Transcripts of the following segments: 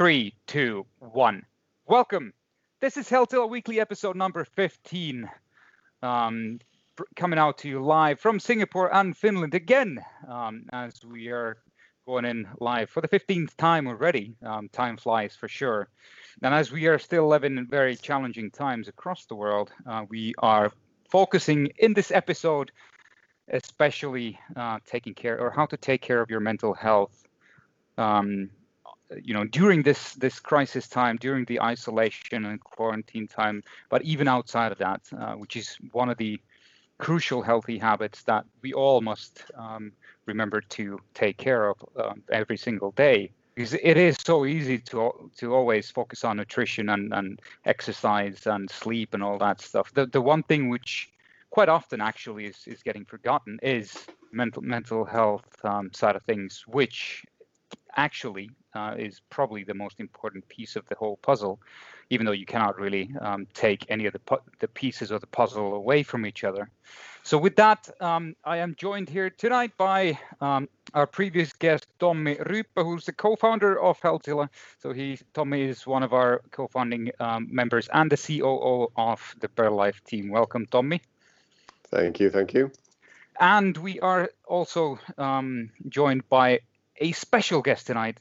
Three, two, one. Welcome. This is Healthzilla Weekly episode number 15. Um, coming out to you live from Singapore and Finland again, um, as we are going in live for the 15th time already. Um, time flies for sure. And as we are still living in very challenging times across the world, uh, we are focusing in this episode, especially uh, taking care or how to take care of your mental health. Um, you know, during this this crisis time, during the isolation and quarantine time, but even outside of that, uh, which is one of the crucial healthy habits that we all must um, remember to take care of uh, every single day because it is so easy to to always focus on nutrition and, and exercise and sleep and all that stuff. The the one thing which quite often actually is, is getting forgotten is mental mental health um, side of things, which actually uh, is probably the most important piece of the whole puzzle, even though you cannot really um, take any of the pu- the pieces of the puzzle away from each other. So with that, um, I am joined here tonight by um, our previous guest, Tommy Ryyppä, who's the co-founder of Healthzilla. So he, Tommy is one of our co-founding um, members and the COO of the Life team. Welcome, Tommy. Thank you, thank you. And we are also um, joined by a special guest tonight,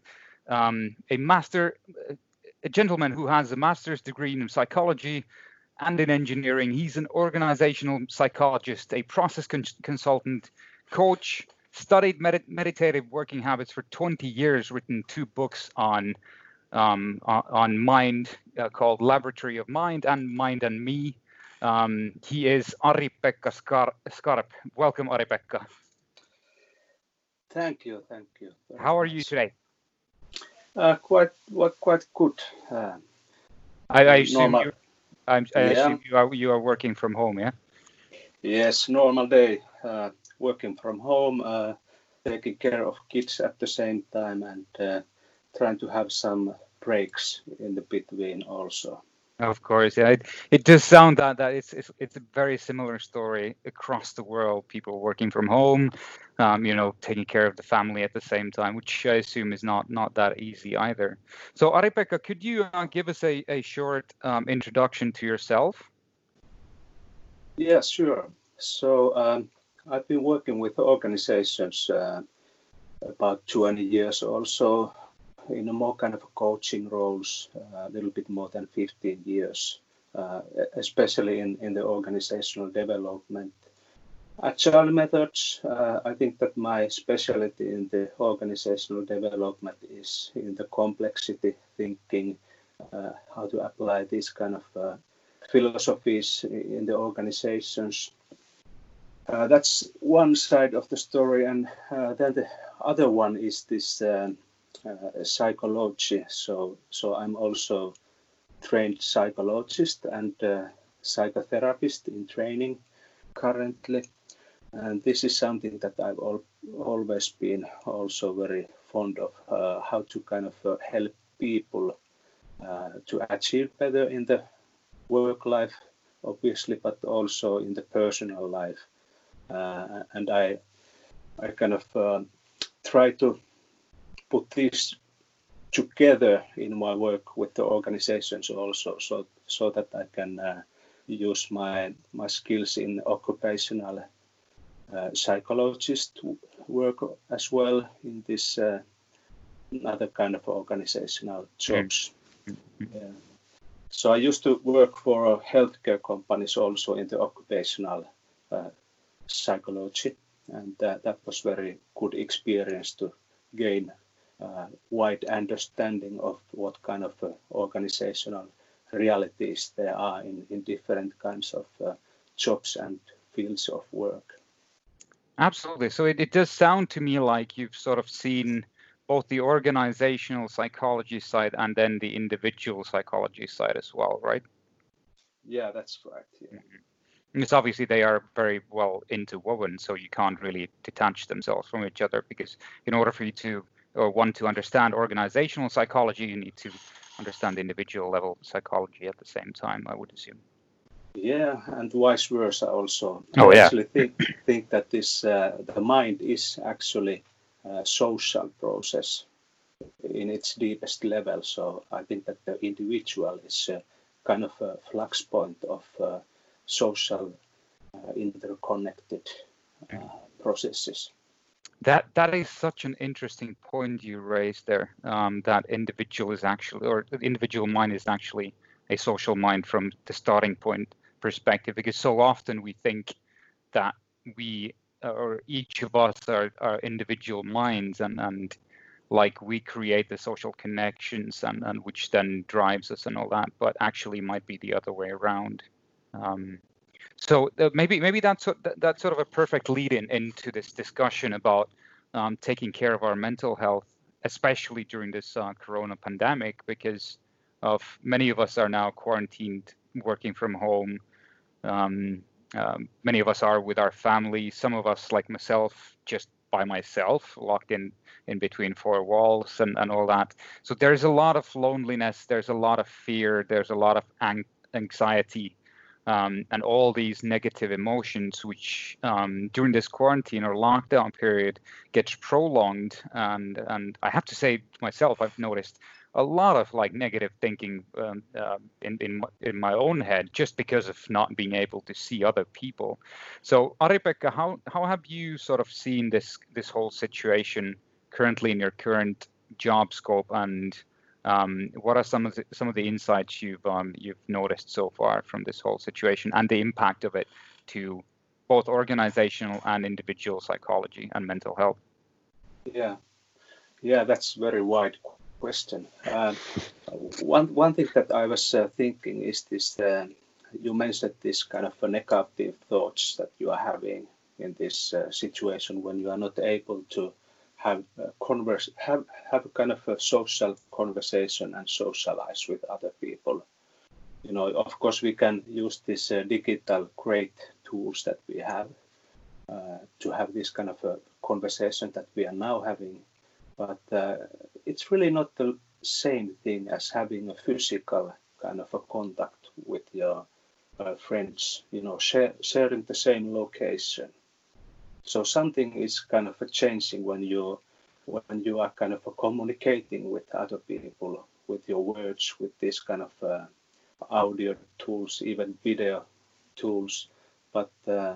um, a master, a gentleman who has a master's degree in psychology and in engineering. He's an organizational psychologist, a process con- consultant, coach, studied med- meditative working habits for 20 years, written two books on um, on mind uh, called Laboratory of Mind and Mind and Me. Um, he is Ari-Pekka Skar- Skarp. Welcome, Ari-Pekka. Thank you, thank you. How are you today? Uh, quite, well, quite good. Uh, I, I assume you I'm, I yeah. assume you are you are working from home, yeah? Yes, normal day, uh, working from home, uh, taking care of kids at the same time, and uh, trying to have some breaks in the between also. Of course, yeah. It, it does sound that that it's, it's it's a very similar story across the world. People working from home, um, you know, taking care of the family at the same time, which I assume is not not that easy either. So, Ari-Pekka, could you uh, give us a a short um, introduction to yourself? Yeah, sure. So um, I've been working with organizations uh, about 20 years or so in a more kind of coaching roles uh, a little bit more than 15 years, uh, especially in, in the organizational development. Agile methods, uh, I think that my specialty in the organizational development is in the complexity thinking, uh, how to apply these kind of uh, philosophies in the organizations. Uh, that's one side of the story, and then the other one is this um, uh, psychology. So, so I'm also trained psychologist and uh, psychotherapist in training currently. And this is something that I've al- always been also very fond of, uh, how to kind of uh, help people uh, to achieve better in the work life, obviously, but also in the personal life. Uh, and I, I kind of try to put this together in my work with the organizations also so so that I can uh, use my my skills in occupational uh, psychologist work as well in this uh, other kind of organizational jobs. Mm-hmm. Yeah. So I used to work for healthcare companies also in the occupational uh, psychology, and that was very good experience to gain uh, wide understanding of what kind of uh, organizational realities there are in, in different kinds of uh, jobs and fields of work. Absolutely. So it, it does sound to me like you've sort of seen both the organizational psychology side and then the individual psychology side as well, right? Yeah, that's right. Yeah. Mm-hmm. It's obviously they are very well interwoven, so you can't really detach themselves from each other because in order for you to or want to understand organizational psychology, you need to understand individual level psychology at the same time, I would assume. Yeah, and vice versa also. Oh, I yeah. actually think, think that this uh, the mind is actually a social process. in its deepest level. So I think that the individual is a kind of a flux point of uh, social uh, interconnected uh, processes. That that is such an interesting point you raised there. Um, that individual is actually, or the individual mind is actually a social mind from the starting point perspective, because so often we think that we or each of us are, are individual minds and and like we create the social connections and, and which then drives us and all that but actually might be the other way around um, so uh, maybe maybe that's that's sort of a perfect lead in into this discussion about um, taking care of our mental health especially during this uh, corona pandemic because of many of us are now quarantined working from home um, um, many of us are with our family. Some of us, like myself, just by myself, locked in in between four walls and, and all that. So there's a lot of loneliness. There's a lot of fear. There's a lot of ang- anxiety. Um, and all these negative emotions, which um, during this quarantine or lockdown period gets prolonged, and and I have to say myself, I've noticed a lot of like negative thinking um, uh, in in in my own head just because of not being able to see other people. So Ari-Pekka, how how have you sort of seen this this whole situation currently in your current job scope, and um, what are some of the, some of the insights you've um, you've noticed so far from this whole situation and the impact of it to both organizational and individual psychology and mental health? Yeah, yeah, that's very wide question. Uh, one one thing that I was uh, thinking is this: uh, you mentioned this kind of negative thoughts that you are having in this uh, situation when you are not able to have converse, have have a kind of a social conversation and socialize with other people. You know, of course, we can use these uh, digital great tools that we have uh, to have this kind of a conversation that we are now having but uh, it's really not the same thing as having a physical kind of a contact with your uh, friends, you know, share, sharing the same location. So something is kind of changing when you when you are kind of communicating with other people with your words, with this kind of uh, audio tools, even video tools, but uh,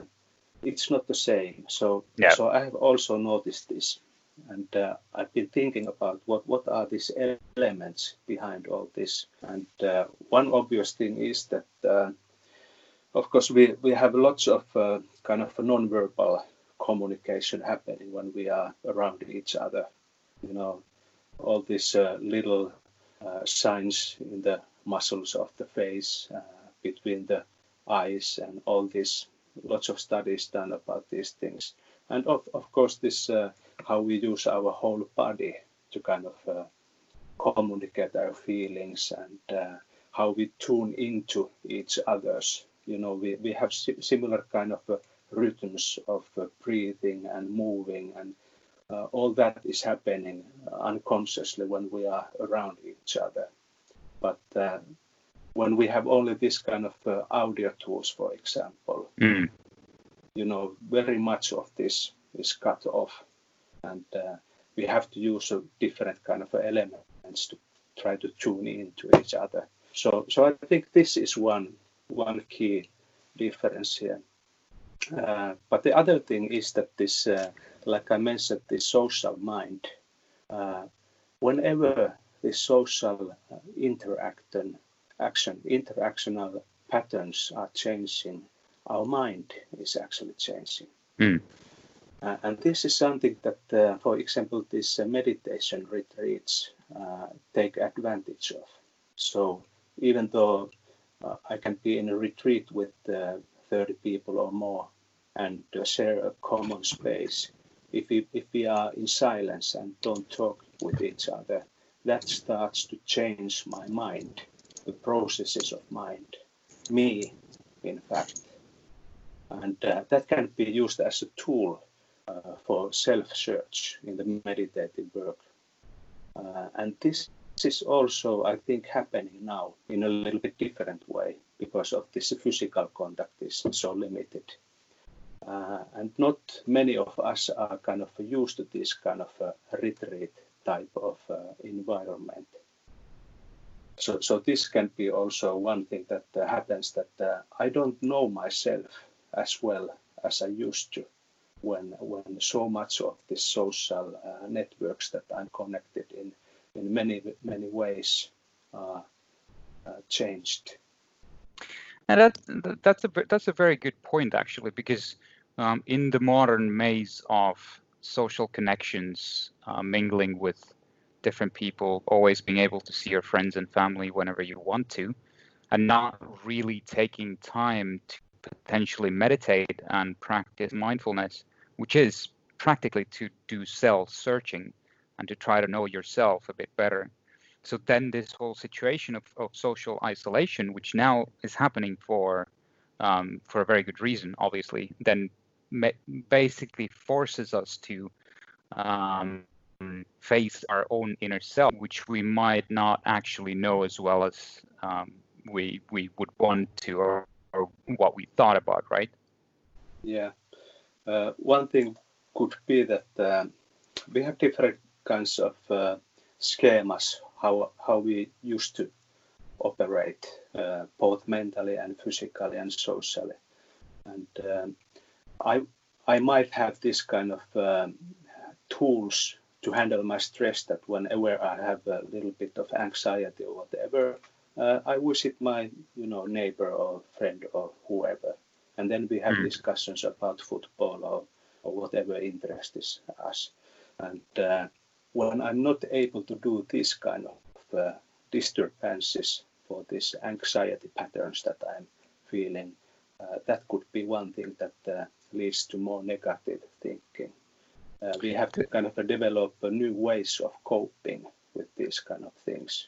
it's not the same. So yeah. so I have also noticed this and uh, I've been thinking about what, what are these elements behind all this. And uh, one obvious thing is that, uh, of course, we, we have lots of uh, kind of non-verbal communication happening when we are around each other. You know, all these uh, little uh, signs in the muscles of the face, between the eyes, and all these lots of studies done about these things. And of, of course, this how we use our whole body to kind of uh, communicate our feelings and uh, how we tune into each other's. You know, we, we have si- similar kind of uh, rhythms of uh, breathing and moving, and uh, all that is happening unconsciously when we are around each other. But uh, when we have only this kind of audio tools, for example, mm. you know, very much of this is cut off and uh, we have to use a different kind of elements to try to tune into each other. So, so I think this is one one key difference here. Uh, but the other thing is that this, uh, like I mentioned, the social mind. Uh, whenever the social uh, interaction, action, interactional patterns are changing, our mind is actually changing. Mm. And this is something that, uh, for example, these uh, meditation retreats uh, take advantage of. So even though uh, I can be in a retreat with uh, 30 people or more and share a common space, if we, if we are in silence and don't talk with each other, that starts to change my mind, the processes of mind, me, in fact. And that can be used as a tool uh, for self-search in the meditative work. Uh, and this is also, I think, happening now in a little bit different way because of this physical contact is so limited. Uh, and not many of us are kind of used to this kind of retreat type of uh, environment. So, so this can be also one thing that uh, happens that uh, I don't know myself as well as I used to when when so much of the social uh, networks that I'm connected in in many many ways uh, changed. And that, that's a that's a very good point actually because um, in the modern maze of social connections, uh, mingling with different people, always being able to see your friends and family whenever you want to, and not really taking time to potentially meditate and practice mindfulness, which is practically to do self searching and to try to know yourself a bit better. So then this whole situation of, of social isolation, which now is happening for um, for a very good reason, obviously, then basically forces us to um, face our own inner self, which we might not actually know as well as um, we we would want to, or, or, what we thought about, right? Yeah. Uh, one thing could be that uh, we have different kinds of uh, schemas how how we used to operate, uh, both mentally and physically and socially, and um, I I might have this kind of um, tools to handle my stress that whenever I have a little bit of anxiety or whatever, uh, I visit my you know neighbor or friend or whoever, and then we have mm. discussions about football or, or whatever interests us. And uh, when I'm not able to do this kind of uh, disturbances for these anxiety patterns that I'm feeling, uh, that could be one thing that uh, leads to more negative thinking. Uh, we have to kind of develop new ways of coping with these kind of things.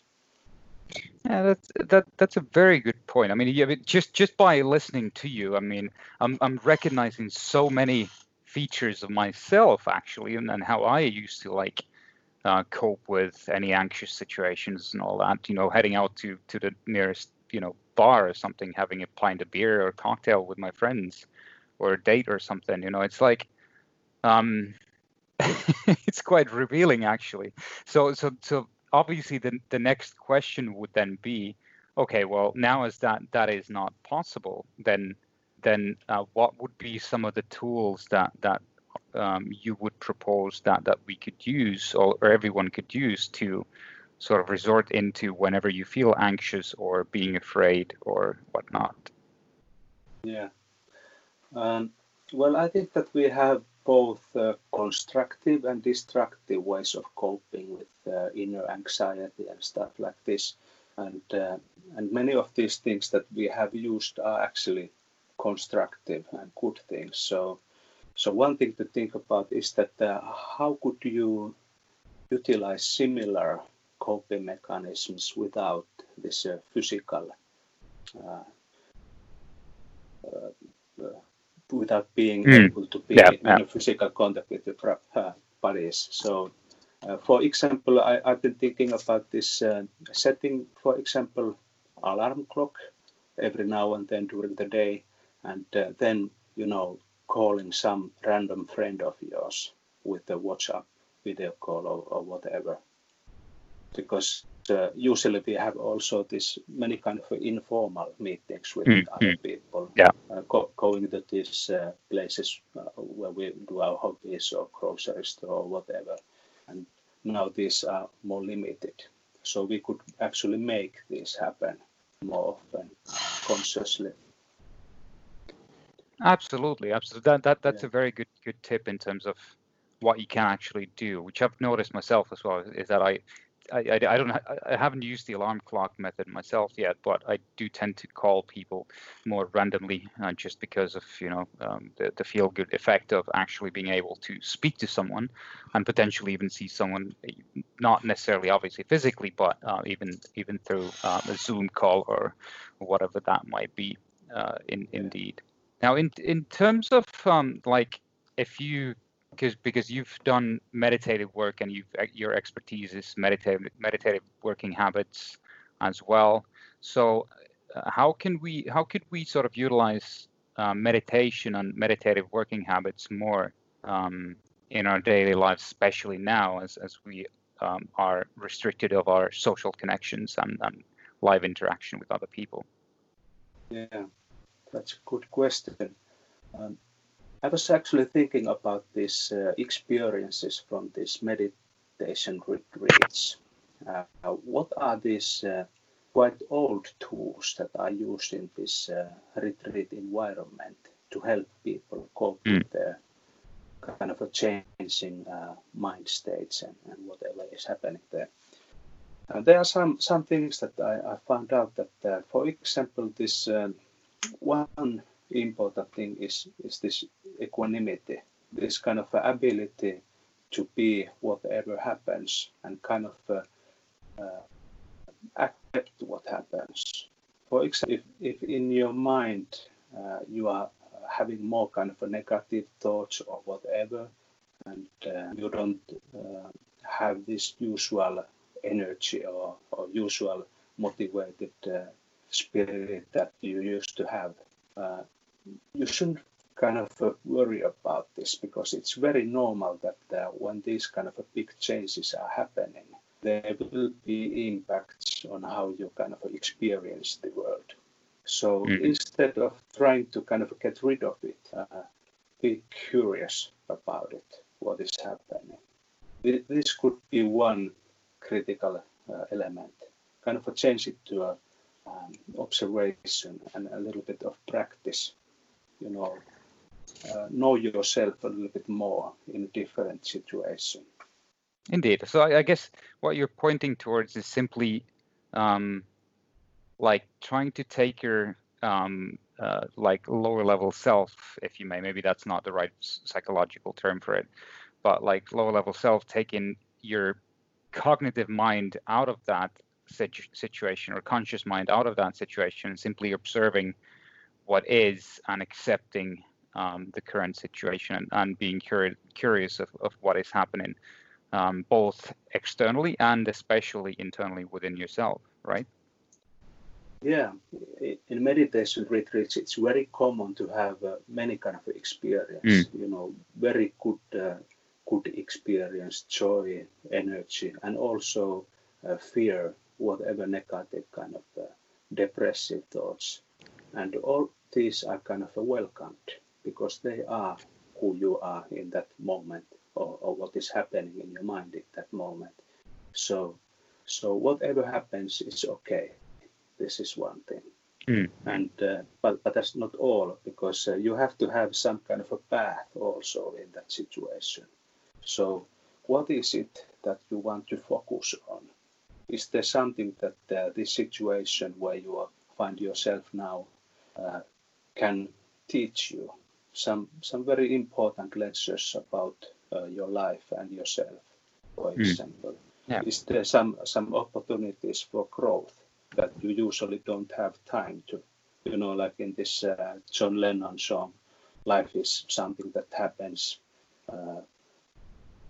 Yeah, that's that that's a very good point. I mean, yeah, just just by listening to you, I mean, I'm I'm recognizing so many features of myself actually, and, and how I used to like uh, cope with any anxious situations and all that. You know, heading out to to the nearest you know bar or something, having a pint of beer or cocktail with my friends, or a date or something. You know, it's like, um, it's quite revealing actually. So so so obviously the the next question would then be, okay, well now as that that is not possible, then then uh, what would be some of the tools that that um, you would propose that that we could use or, or everyone could use to sort of resort into whenever you feel anxious or being afraid or whatnot? Yeah. Um, well, I think that we have both uh, constructive and destructive ways of coping with uh, inner anxiety and stuff like this. And uh, and many of these things that we have used are actually constructive and good things. So so one thing to think about is that uh, how could you utilize similar coping mechanisms without this uh, physical uh, without being mm. able to be yeah, in yeah. physical contact with the uh, bodies. So, uh, for example, I, have been thinking about this uh, setting, for example, alarm clock every now and then during the day, and uh, then you know calling some random friend of yours with a WhatsApp video call or, or whatever, because uh, usually we have also this many kind of informal meetings with mm, other mm. people. Yeah. Uh, go, going to these uh, places uh, where we do our hobbies or grocery store or whatever. And now these are more limited. So we could actually make this happen more often consciously. Absolutely, absolutely. That, that that's yeah. a very good good tip in terms of what you can actually do, which I've noticed myself as well. Is that I I, I, I, don't I haven't used the alarm clock method myself yet, but I do tend to call people more randomly uh, just because of you know um, the, the feel good effect of actually being able to speak to someone and potentially even see someone not necessarily obviously physically, but uh, even even through uh, a Zoom call or whatever that might be. Uh, in indeed. Now, in in terms of um, like if you because because you've done meditative work and you've your expertise is meditative meditative working habits as well. So uh, how can we how could we sort of utilize uh, meditation and meditative working habits more um, in our daily lives, especially now as as we um, are restricted of our social connections and, and live interaction with other people? Yeah, that's a good question. Um, I was actually thinking about these uh, experiences from these meditation retreats. Uh, what are these uh, quite old tools that are used in this uh, retreat environment to help people cope mm. with their kind of a changing uh, mind states and, and, whatever is happening there. Uh, there are some, some things that I, I found out that, uh, for example, this um, one important thing is, is this equanimity, this kind of ability to be whatever happens and kind of uh, uh, accept what happens. For example, if, if in your mind uh, you are having more kind of a negative thoughts or whatever, and uh, you don't uh, have this usual energy or, or usual motivated uh, spirit that you used to have, uh, you shouldn't kind of uh, worry about this because it's very normal that uh, when these kind of big changes are happening, there will be impacts on how you kind of experience the world. So mm. instead of trying to kind of get rid of it, uh, be curious about it, what is happening. This could be one critical uh, element, kind of a change it to a um, observation and a little bit of practice, you know, uh, know yourself a little bit more in different situation. Indeed. So I, I guess what you're pointing towards is simply um, like trying to take your um, uh, like lower level self, if you may. Maybe that's not the right psychological term for it, but like lower level self, taking your cognitive mind out of that situ- situation or conscious mind out of that situation, simply observing what is and accepting um, the current situation and, and being curi- curious of, of what is happening, um, both externally and especially internally within yourself, right? Yeah, in meditation retreats, it's very common to have uh, many kind of experience. Mm. You know, very good, uh, good experience, joy, energy, and also uh, fear, whatever negative kind of uh, depressive thoughts, and all these are kind of welcomed because they are who you are in that moment, or, or what is happening in your mind at that moment. So, so whatever happens, is okay this is one thing. Mm. And uh, but but that's not all because uh, you have to have some kind of a path also in that situation. So what is it that you want to focus on? Is there something that uh, this situation where you are, find yourself now uh, can teach you some some very important lessons about uh, your life and yourself, for mm. example? Yeah. Is there some some opportunities for growth? that you usually don't have time to. You know, like in this uh, John Lennon song, life is something that happens uh,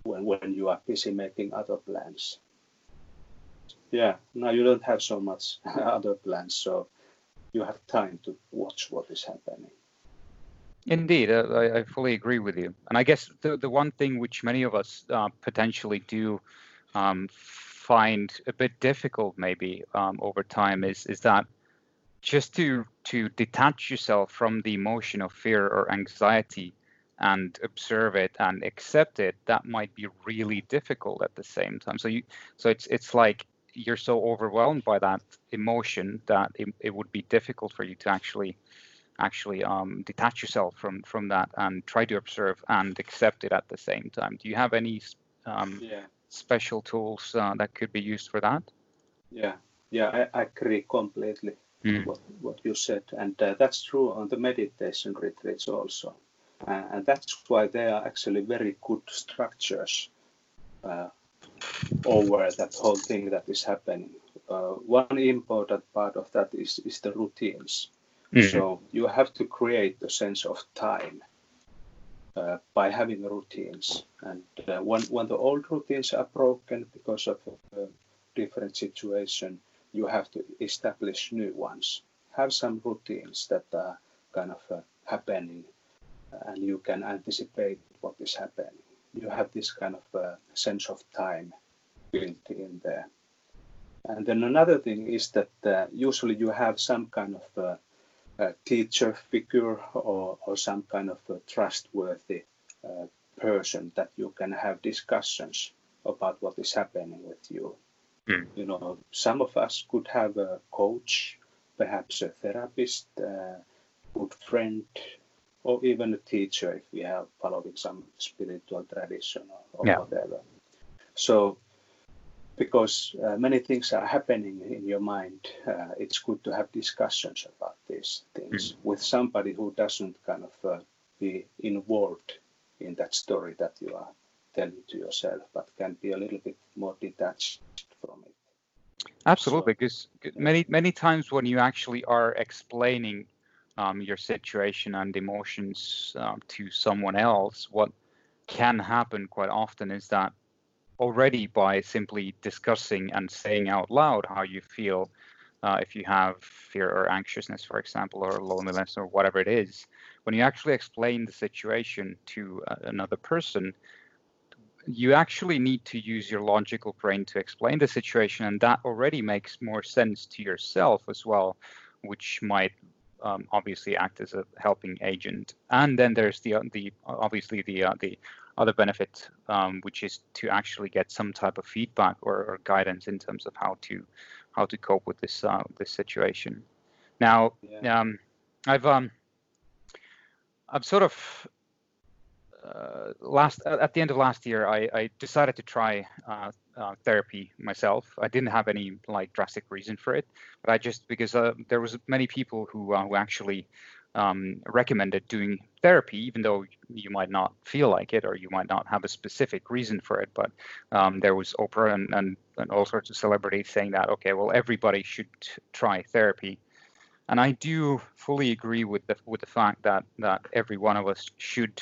when when you are busy making other plans. Yeah, now you don't have so much other plans, so you have time to watch what is happening. Indeed, uh, I, I, fully agree with you. And I guess the, the one thing which many of us uh, potentially do um, find a bit difficult maybe um, over time is is that just to to detach yourself from the emotion of fear or anxiety and observe it and accept it that might be really difficult at the same time so you so it's it's like you're so overwhelmed by that emotion that it, it would be difficult for you to actually actually um, detach yourself from from that and try to observe and accept it at the same time do you have any um, yeah special tools uh, that could be used for that? Yeah, yeah, I, agree completely mm. what what you said, and uh, that's true on the meditation retreats also, uh, and that's why they are actually very good structures uh, over that whole thing that is happening. Uh, one important part of that is is the routines. Mm. So you have to create a sense of time uh, by having routines. And uh, when, when the old routines are broken because of a uh, different situation, you have to establish new ones. Have some routines that are kind of uh, happening and you can anticipate what is happening. You have this kind of uh, sense of time built in there. And then another thing is that uh, usually you have some kind of uh, a teacher figure or, or some kind of a trustworthy uh, person that you can have discussions about what is happening with you. Mm. You know, some of us could have a coach, perhaps a therapist, a good friend, or even a teacher if we are following some spiritual tradition or, yeah. whatever. So because uh, many things are happening in your mind, uh, it's good to have discussions about these things mm. with somebody who doesn't kind of uh, be involved in that story that you are telling to yourself, but can be a little bit more detached from it. Absolutely, so, because many many times when you actually are explaining um, your situation and emotions um, to someone else, what can happen quite often is that already by simply discussing and saying out loud how you feel uh, if you have fear or anxiousness for example or loneliness or whatever it is when you actually explain the situation to uh, another person you actually need to use your logical brain to explain the situation and that already makes more sense to yourself as well which might um, obviously act as a helping agent and then there's the the obviously the uh, the other benefit, um, which is to actually get some type of feedback or, or, guidance in terms of how to how to cope with this uh, this situation. Now, yeah. um, I've um, I've sort of uh, last at the end of last year, I, I decided to try uh, therapy myself. I didn't have any like drastic reason for it, but I just because uh, there was many people who uh, who actually um, recommended doing therapy, even though you might not feel like it or you might not have a specific reason for it. But um, there was Oprah and, and, and all sorts of celebrities saying that, okay, well, everybody should try therapy. And I do fully agree with the with the fact that that every one of us should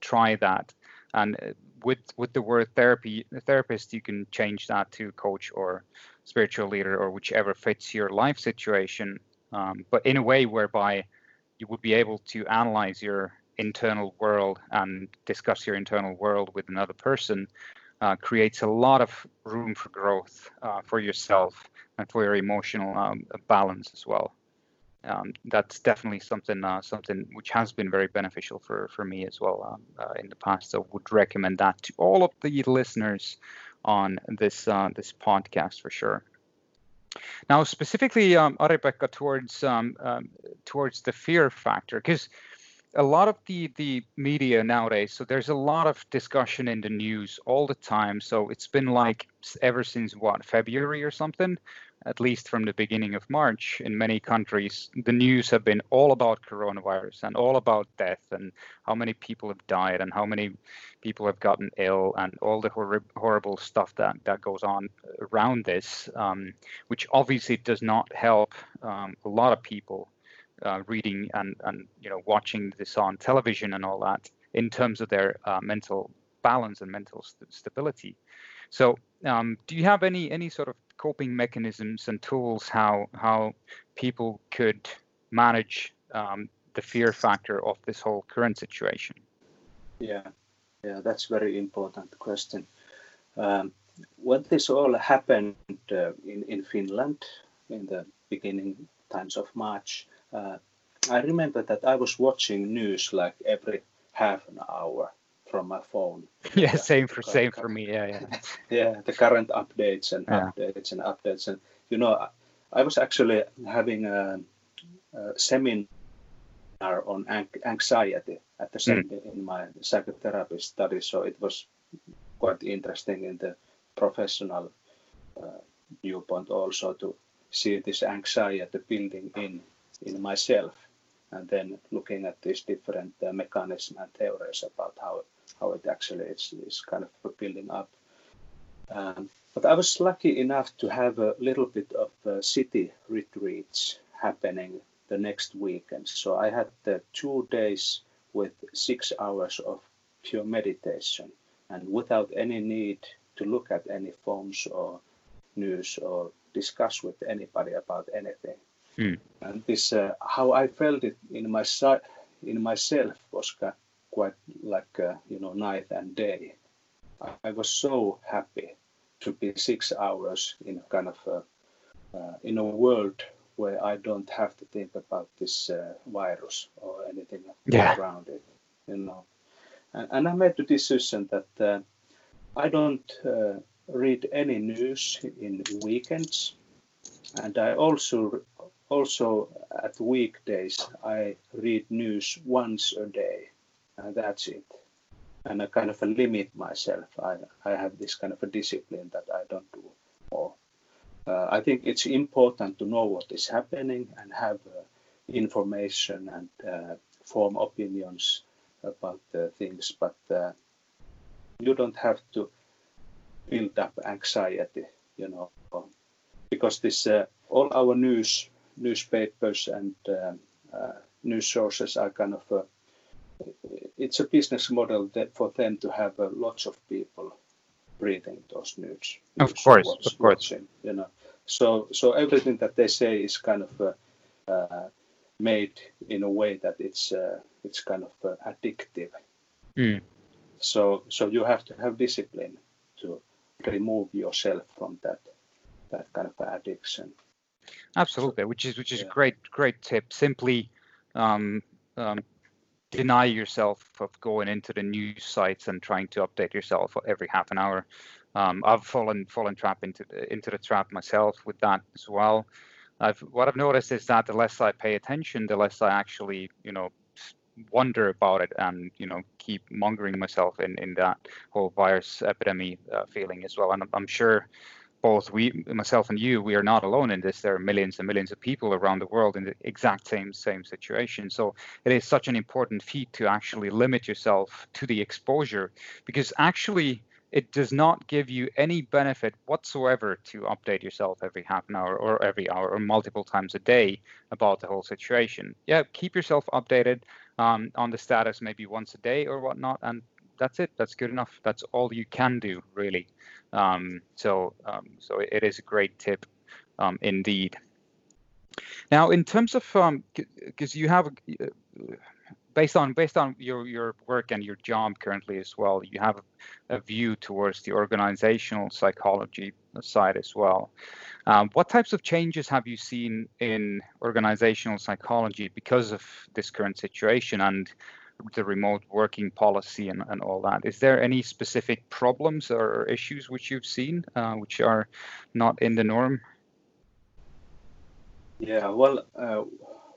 try that. And uh, with with the word therapy, therapist, you can change that to coach or spiritual leader or whichever fits your life situation. Um, but in a way whereby you would be able to analyze your internal world and discuss your internal world with another person uh, creates a lot of room for growth uh, for yourself and for your emotional um, balance as well. Um, that's definitely something uh, something which has been very beneficial for for me as well um, uh, in the past. So would recommend that to all of the listeners on this uh, this podcast for sure. Now, specifically, um, towards um, um, towards the fear factor, because a lot of the the media nowadays, so there's a lot of discussion in the news all the time. So it's been like ever since what February or something, at least from the beginning of March, in many countries, the news have been all about coronavirus and all about death and how many people have died and how many people have gotten ill and all the hor- horrible stuff that, that goes on around this, um, which obviously does not help um, a lot of people uh, reading and, and you know watching this on television and all that in terms of their uh, mental balance and mental st- stability. So, um, do you have any any sort of coping mechanisms and tools how how people could manage um, the fear factor of this whole current situation? Yeah, yeah, that's very important question. Um, when this all happened uh, in in Finland in the beginning times of March, uh, I remember that I was watching news like every half an hour from my phone. Yeah, same for same for me. Yeah, yeah. yeah, the current updates and yeah. updates and updates and you know, I, I was actually having a, a seminar on anxiety at the mm. in my psychotherapy study, so it was quite interesting in the professional uh, viewpoint also to see this anxiety building in in myself and then looking at these different uh, mechanisms and theories about how how it actually is, is kind of building up. Um, but I was lucky enough to have a little bit of uh, city retreats happening the next weekend. So I had the two days with six hours of pure meditation and without any need to look at any phones or news or discuss with anybody about anything. Mm. And this, uh, how I felt it in my in myself was quite like uh, you know night and day. I, was so happy to be six hours in kind of a, uh, in a world where I don't have to think about this uh, virus or anything yeah. around it, you know. And, and, I made the decision that uh, I don't uh, read any news in weekends, and I also also at weekdays I read news once a day, and that's it. And I kind of limit myself. I I have this kind of a discipline that I don't do more. Uh, I think it's important to know what is happening and have uh, information and uh, form opinions about things, but uh, you don't have to build up anxiety, you know, because this uh, all our news newspapers and uh, uh, news sources are kind of a, it's a business model that for them to have uh, lots of people reading those news. Of course, watch, of course. Watching, you know, so so everything that they say is kind of uh, uh, made in a way that it's uh, it's kind of addictive. Mm. So so you have to have discipline to remove yourself from that that kind of addiction. Absolutely, which is which is yeah. a great great tip. Simply um, um, deny yourself of going into the news sites and trying to update yourself every half an hour. Um, I've fallen fallen trap into into the trap myself with that as well. I've what I've noticed is that the less I pay attention, the less I actually you know wonder about it and you know keep mongering myself in in that whole virus epidemic uh, feeling as well. And I'm sure both we, myself and you, we are not alone in this. There are millions and millions of people around the world in the exact same same situation. So it is such an important feat to actually limit yourself to the exposure, because actually it does not give you any benefit whatsoever to update yourself every half an hour or every hour or multiple times a day about the whole situation. Yeah, keep yourself updated um, on the status maybe once a day or whatnot, and that's it. That's good enough. That's all you can do, really. Um, so, um, so it is a great tip, um, indeed. Now, in terms of, because um, you have, uh, based on based on your your work and your job currently as well, you have a view towards the organizational psychology side as well. Um, what types of changes have you seen in organizational psychology because of this current situation, and the remote working policy and, and all that. Is there any specific problems or issues which you've seen uh, which are not in the norm? Yeah, well, uh,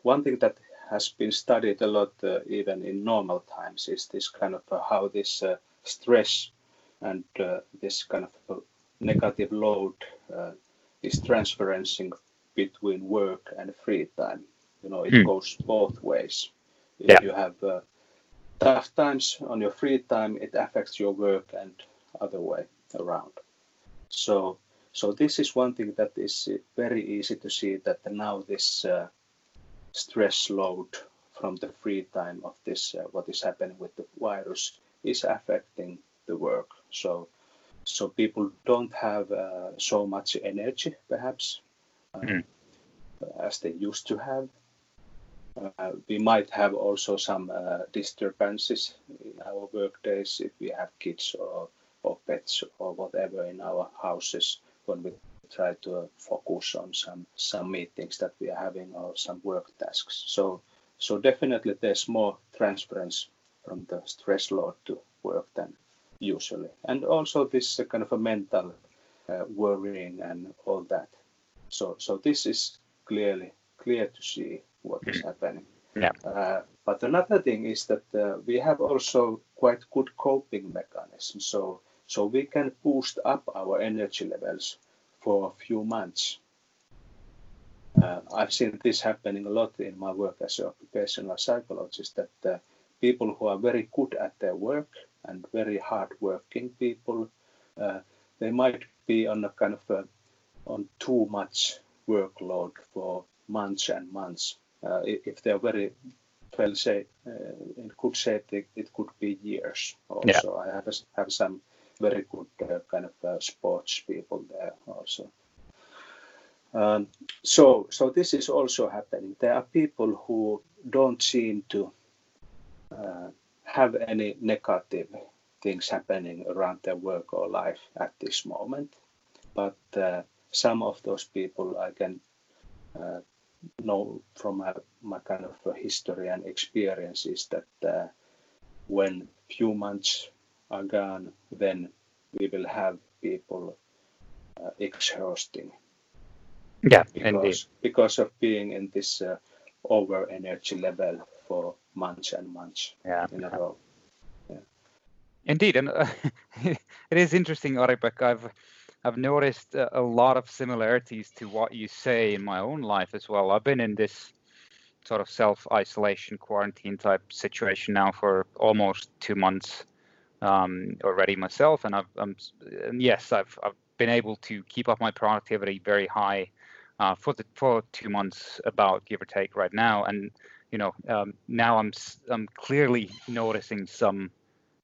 one thing that has been studied a lot, uh, even in normal times, is this kind of uh, how this uh, stress and uh, this kind of negative load is transferencing between work and free time. You know, it mm. goes both ways. If yeah. you have tough times on your free time, it affects your work and other way around. So, so this is one thing that is very easy to see that now this uh, stress load from the free time of this, uh, what is happening with the virus, is affecting the work. So, so people don't have uh, so much energy, perhaps, mm. as they used to have we might have also some uh, disturbances in our work days if we have kids or, or pets or whatever in our houses when we try to focus on some some meetings that we are having or some work tasks. So so definitely there's more transference from the stress load to work than usually, and also this kind of a mental uh, worrying and all that. So so this is clearly clear to see what is mm. happening. Yeah. Uh, but another thing is that uh, we have also quite good coping mechanisms. So so we can boost up our energy levels for a few months. Uh, I've seen this happening a lot in my work as an occupational psychologist. That uh, people who are very good at their work and very hardworking people, uh, they might be on a kind of a, on too much workload for months and months uh, if they're very well say uh, in good shape, it, it could be years. Also, yeah. I have have some very good uh, kind of sports people there also. Um, so, so this is also happening. There are people who don't seem to uh, have any negative things happening around their work or life at this moment. but uh, some of those people I can uh, know from my, my kind of history and experiences that uh, when few months are gone, then we will have people uh, exhausting. Yeah, because, indeed. because of being in this uh, over energy level for months and months yeah. in a row. Yeah. Indeed, and uh, it is interesting, Ari-Pekka. I've I've noticed a lot of similarities to what you say in my own life as well. I've been in this sort of self-isolation quarantine type situation now for almost two months um, already myself, and I've and yes, I've I've been able to keep up my productivity very high uh, for the for two months about give or take right now, and you know um, now I'm I'm clearly noticing some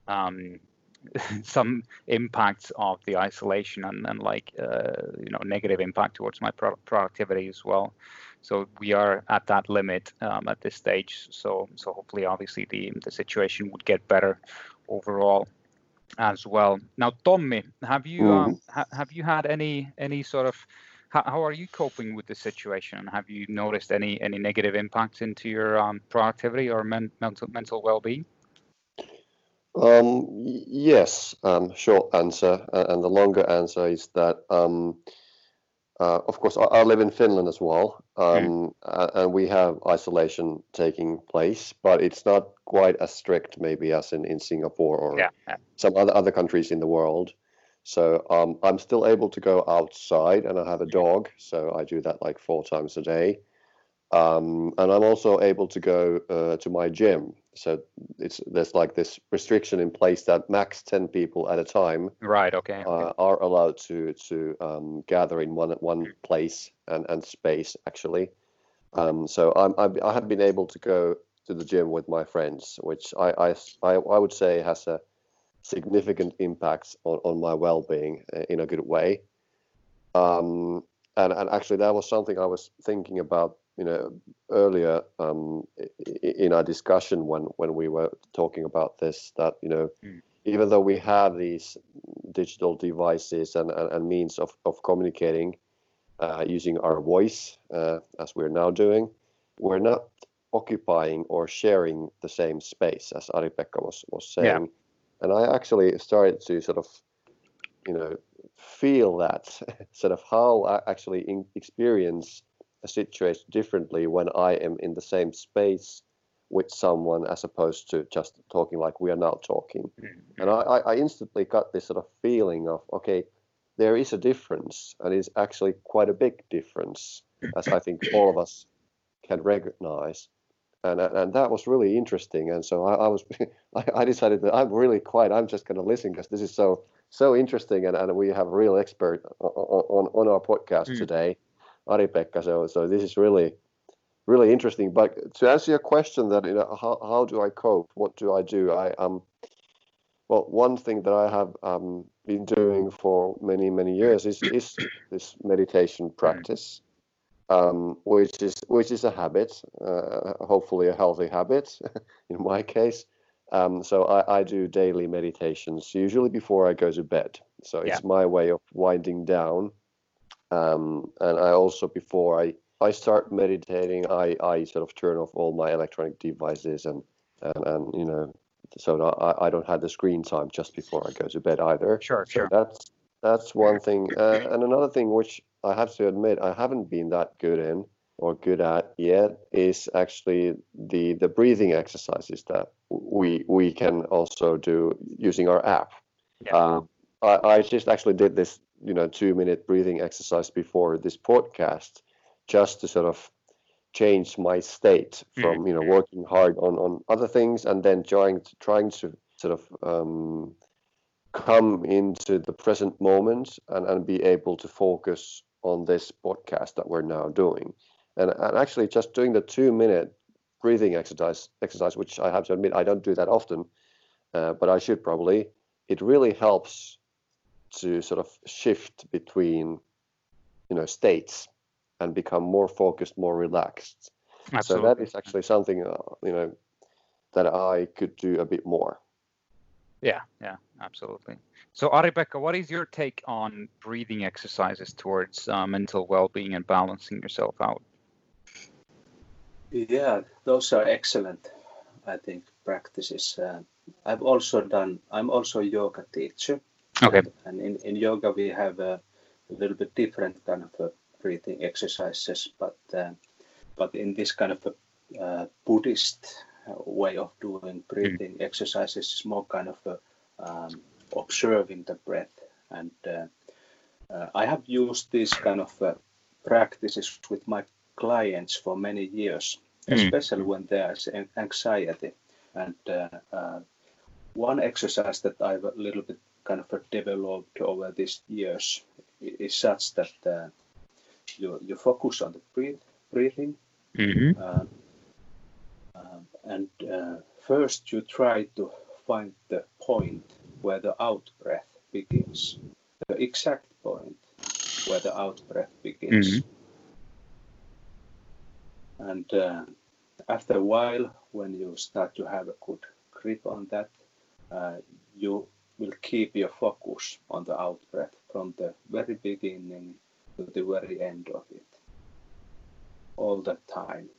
um, some impacts of the isolation and, and like uh, you know negative impact towards my pro- productivity as well. So we are at that limit um, at this stage. So so hopefully obviously the the situation would get better overall as well. Now tommy have you mm. um, ha- have you had any any sort of how, how are you coping with the situation? And have you noticed any any negative impacts into your um, productivity or men- mental mental well-being um, yes, um, short answer. And the longer answer is that, um, uh, of course, I, I, live in Finland as well, mm. and we have isolation taking place, but it's not quite as strict maybe as in, in Singapore or yeah, some other, other countries in the world. So um, I'm still able to go outside, and I have a dog, so I do that like four times a day. Um, and I'm also able to go uh, to my gym. So it's there's like this restriction in place that max ten people at a time. Right. Okay. Uh, are allowed to to um, gather in one one place and, and space actually. Um, so I'm, I'm I have been able to go to the gym with my friends, which I I, I, I would say has a significant impact on, on my well-being uh, in a good way. Um, and, and actually that was something I was thinking about you know earlier um, in our discussion when when we were talking about this that you know mm. even though we have these digital devices and, and, and means of, of communicating uh, using our voice uh, as we're now doing we're not occupying or sharing the same space as Ari-Pekka was was saying yeah. and I actually started to sort of you know feel that sort of how I actually in, experience a situation differently when I am in the same space with someone as opposed to just talking like we are now talking. Mm-hmm. And I, I instantly got this sort of feeling of, okay, there is a difference, and it's actually quite a big difference, as I think all of us can recognize. And, and that was really interesting. And so I, I was, I decided that I'm really quiet. I'm just going to listen because this is so so interesting, and, and we have a real expert on on, on our podcast mm. today. Ari-Pekka. So, so this is really, really interesting. But to answer your question, that you know, how, how do I cope? What do I do? I um, well, one thing that I have um, been doing for many many years is is this meditation practice, um, which is which is a habit, uh, hopefully a healthy habit, in my case. Um, so I, I, do daily meditations usually before I go to bed. So it's yeah. my way of winding down um, and I also before I I start meditating, I I sort of turn off all my electronic devices and and, and you know so I, I don't have the screen time just before I go to bed either. Sure, so sure. That's that's one thing, uh, and another thing which I have to admit I haven't been that good in or good at yet is actually the the breathing exercises that we we can also do using our app. Yeah. Um, I, I just actually did this you know two minute breathing exercise before this podcast just to sort of change my state from you know mm-hmm. working hard on on other things and then trying to trying to sort of um, come into the present moment and, and be able to focus on this podcast that we're now doing and, and actually just doing the two minute breathing exercise exercise which i have to admit i don't do that often uh, but i should probably it really helps to sort of shift between you know states and become more focused more relaxed Absolutely. so that is actually something uh, you know that i could do a bit more yeah yeah absolutely. So, Ari-Pekka, what is your take on breathing exercises towards uh, mental well-being and balancing yourself out? Yeah, those are excellent. I think practices. Uh, I've also done. I'm also a yoga teacher. Okay. And in, in yoga we have a, a little bit different kind of uh, breathing exercises, but uh, but in this kind of a uh, Buddhist way of doing breathing mm. exercises is more kind of a, um, observing the breath. And uh, uh, I have used these kind of uh, practices with my clients for many years, mm. especially when there's anxiety. And one exercise that I've a little bit kind of developed over these years is such that uh, you you focus on the breathing, mm-hmm. uh, um, and uh, first you try to find the point where the out breath begins, the exact point where the out breath begins. Mm-hmm. And uh, after a while, when you start to have a good grip on that, uh, you will keep your focus on the out breath from the very beginning to the very end of it, all the time.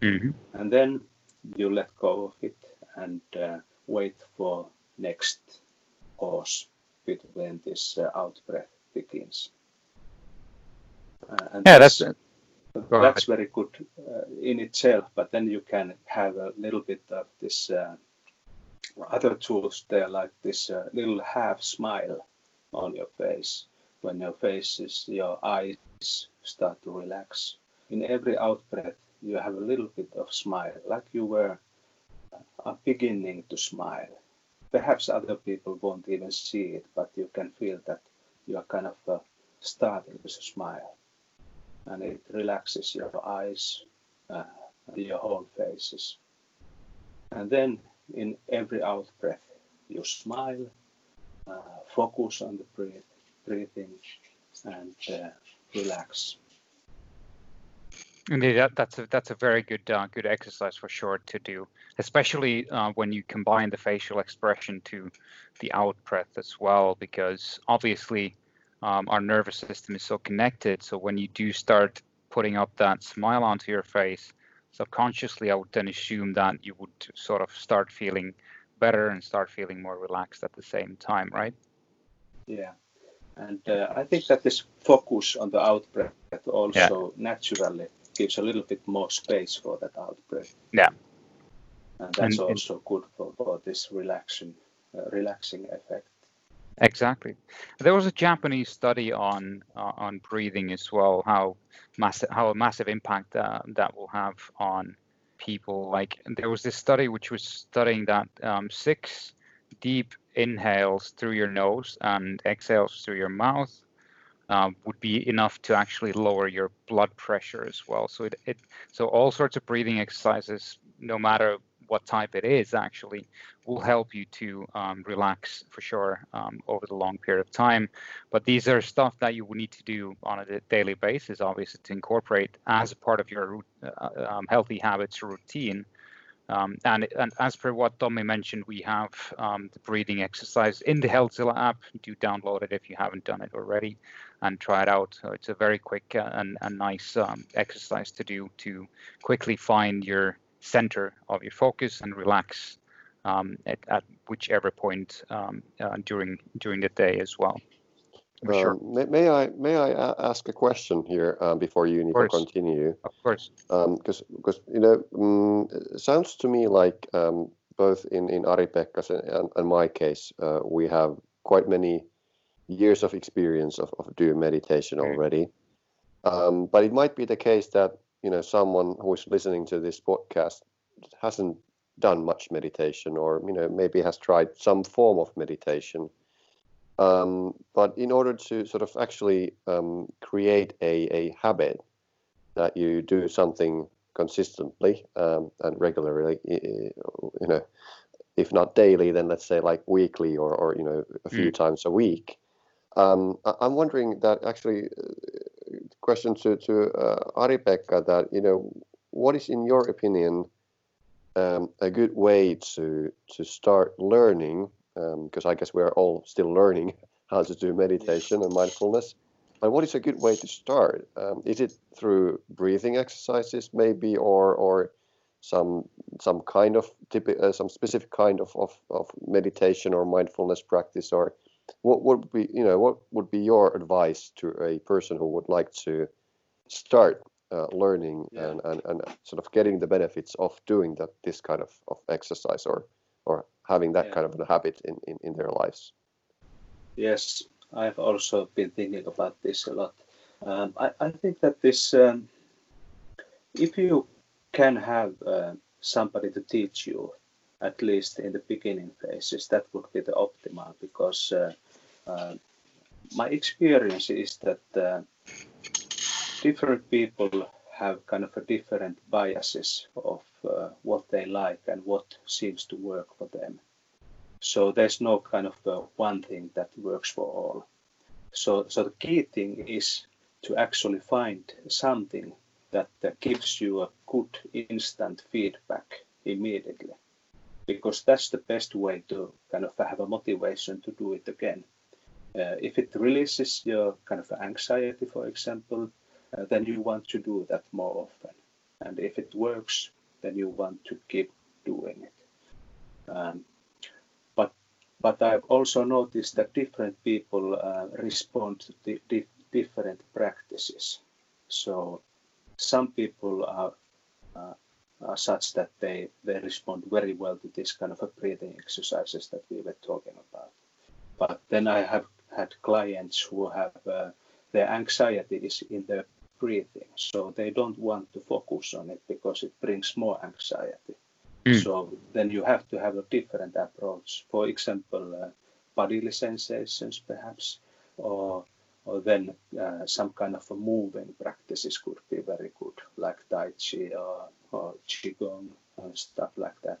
Mm-hmm. And then you let go of it and uh, wait for next pause between this uh, out breath begins. Uh, and yeah, that's that's, that's very good uh, in itself. But then you can have a little bit of this uh, other tools there, like this uh, little half smile on your face when your face is your eyes start to relax. In every out breath, you have a little bit of smile, like you were uh, beginning to smile. Perhaps other people won't even see it, but you can feel that you are kind of uh, starting with a smile. And it relaxes your eyes uh, and your whole faces. And then in every out breath, you smile, uh, focus on the breath, breathing, and uh, relax. Indeed, that, that's a that's a very good uh, good exercise for sure to do, especially uh, when you combine the facial expression to the out breath as well, because obviously um, our nervous system is so connected. So when you do start putting up that smile onto your face, subconsciously, I would then assume that you would sort of start feeling better and start feeling more relaxed at the same time, right? Yeah, and uh, I think that this focus on the out breath also yeah. naturally gives a little bit more space for that out breath. Yeah. And that's and, also good for, for this relaxing, uh, relaxing effect. Exactly. There was a Japanese study on uh, on breathing as well. How massive, how a massive impact uh, that will have on people. Like there was this study which was studying that um, six deep inhales through your nose and exhales through your mouth um, would be enough to actually lower your blood pressure as well. So it, it so all sorts of breathing exercises, no matter what type it is, actually will help you to um, relax for sure um, over the long period of time. But these are stuff that you will need to do on a daily basis, obviously, to incorporate as part of your uh, um, healthy habits routine. Um, and, and, as per what Tommy mentioned, we have um, the breathing exercise in the Healthzilla app. Do download it if you haven't done it already and try it out. So it's a very quick uh, and, and nice um, exercise to do to quickly find your center of your focus and relax um, at, at, whichever point um, uh, during during the day as well. Uh, sure. May, may, I may I ask a question here uh, before you need to continue? Of course. Because um, because you know um, it sounds to me like um, both in in Ari-Pekka's and, and my case uh, we have quite many years of experience of, of doing meditation mm. already. Um, but it might be the case that you know someone who is listening to this podcast hasn't done much meditation or you know maybe has tried some form of meditation um, but in order to sort of actually um, create a, a habit that you do something consistently um, and regularly you know if not daily then let's say like weekly or, or you know a few mm. times a week um, I'm wondering that actually, uh, question to to uh, Ari-Pekka that you know, what is in your opinion um, a good way to to start learning because um, I guess we're all still learning how to do meditation and mindfulness. And what is a good way to start? Um, is it through breathing exercises, maybe, or or some some kind of uh, some specific kind of, of, of meditation or mindfulness practice, or what would be you know what would be your advice to a person who would like to start uh, learning yeah. and, and, and sort of getting the benefits of doing that this kind of, of exercise or or having that yeah. kind of a habit in, in, in their lives yes i've also been thinking about this a lot um, I, I think that this um, if you can have uh, somebody to teach you at least in the beginning phases that would be the optimal because uh, uh, my experience is that uh, different people have kind of a different biases of what they like and what seems to work for them. So there's no kind of one thing that works for all. So, so the key thing is to actually find something that gives you a good instant feedback immediately, because that's the best way to kind of have a motivation to do it again. Uh, if it releases your kind of anxiety, for example, uh, then you want to do that more often. And if it works, then you want to keep doing it. Um, but but I've also noticed that different people uh, respond to di di different practices. So some people are, are such that they, they respond very well to this kind of a breathing exercises that we were talking about. But then I have had clients who have uh, their anxiety is in their breathing. So they don't want to focus on it because it brings more anxiety. Mm. So then you have to have a different approach. For example, uh, bodily sensations, perhaps, or or then uh, some kind of a moving practices could be very good, like Tai Chi or, or Qigong and stuff like that.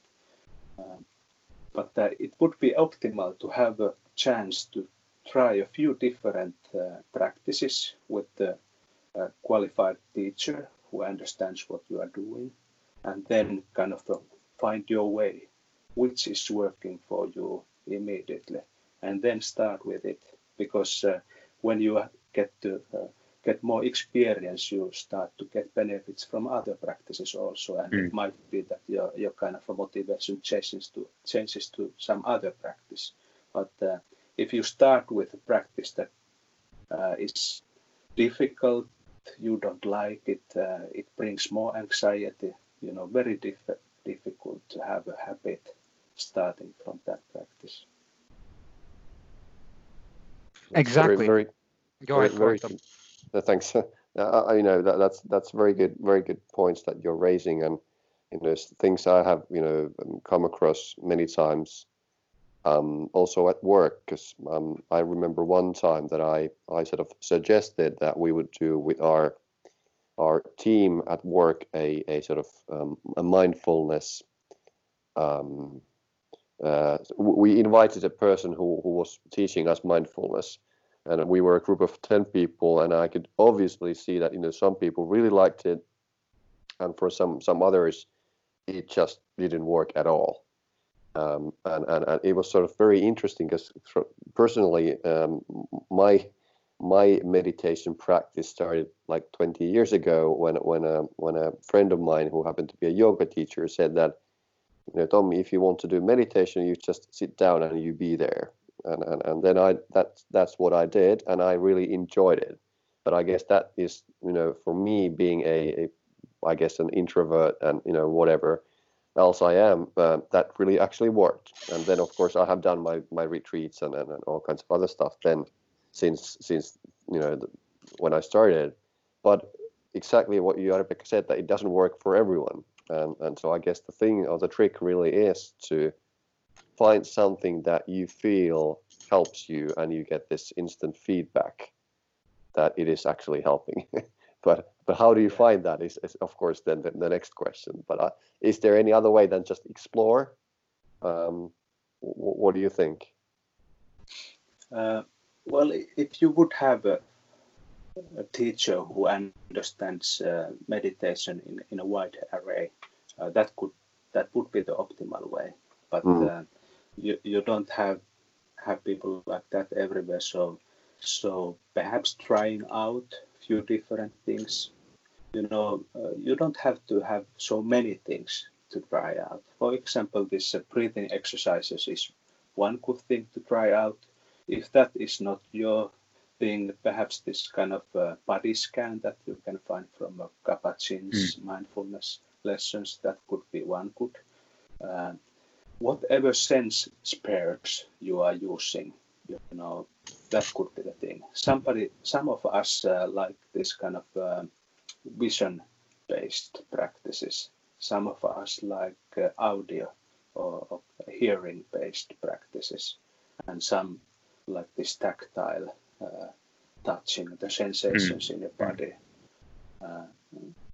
Um, but uh, it would be optimal to have a chance to try a few different uh, practices with a qualified teacher who understands what you are doing, and then kind of uh, find your way, which is working for you immediately, and then start with it. Because uh, when you get to uh, get more experience, you start to get benefits from other practices also, and mm. it might be that your your kind of motivation changes to changes to some other practice. But uh, if you start with a practice that uh, is difficult you don't like it, uh, it brings more anxiety. You know, very diff- difficult to have a habit starting from that practice. Exactly. Very, very, Go ahead. Very, very, thanks. Uh, I, you know that, that's that's very good, very good points that you're raising, and you know things I have you know come across many times um, also at work because um, I remember one time that I, I sort of suggested that we would do with our our team at work a, a sort of um, a mindfulness um, uh, we invited a person who, who was teaching us mindfulness and we were a group of 10 people and i could obviously see that you know some people really liked it and for some some others it just didn't work at all. Um, and, and, and, it was sort of very interesting because personally, um, my my meditation practice started like 20 years ago when when a when a friend of mine who happened to be a yoga teacher said that you know Tommy if you want to do meditation you just sit down and you be there and and, and then I that's that's what I did and I really enjoyed it but I guess that is you know for me being a, a I guess an introvert and you know whatever else I am, uh, that really actually worked. And then, of course, I have done my, my retreats and, and, and all kinds of other stuff then since since you know the, when I started. But exactly what you said that it doesn't work for everyone. And, and so I guess the thing or the trick really is to find something that you feel helps you and you get this instant feedback that it is actually helping. but but how do you find that is, is of course then the, the next question. But uh, is there any other way than just explore? Um, w- what do you think? Uh, well if you would have a, a teacher who understands uh, meditation in, in a wide array uh, that could that would be the optimal way but mm. you, you don't have have people like that everywhere. So so perhaps trying out a few different things. You know, uh, you don't have to have so many things to try out. For example, this uh, breathing exercises is one good thing to try out. If that is not your thing, perhaps this kind of uh, body scan that you can find from uh, Kabat-Zinn's mm. mindfulness lessons, that could be one good. Uh, whatever sense spares you are using, you know, that could be the thing. Somebody, some of us uh, like this kind of uh, vision-based practices. Some of us like uh, audio or, or hearing-based practices, and some like this tactile touching, the sensations mm. in your body. Uh,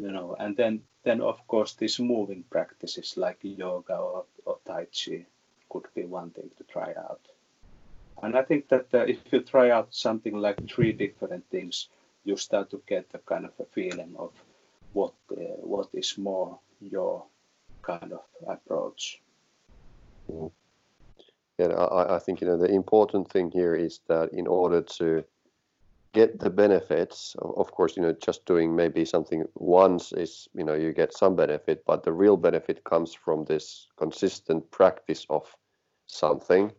you know, and then then of course these moving practices like yoga or, or tai chi could be one thing to try out. And I think that uh, if you try out something like three different things, you start to get a kind of a feeling of what uh, what is more your kind of approach. I, I think you know the important thing here is that in order to get the benefits, of course, you know, just doing maybe something once is, you know, you get some benefit, but the real benefit comes from this consistent practice of something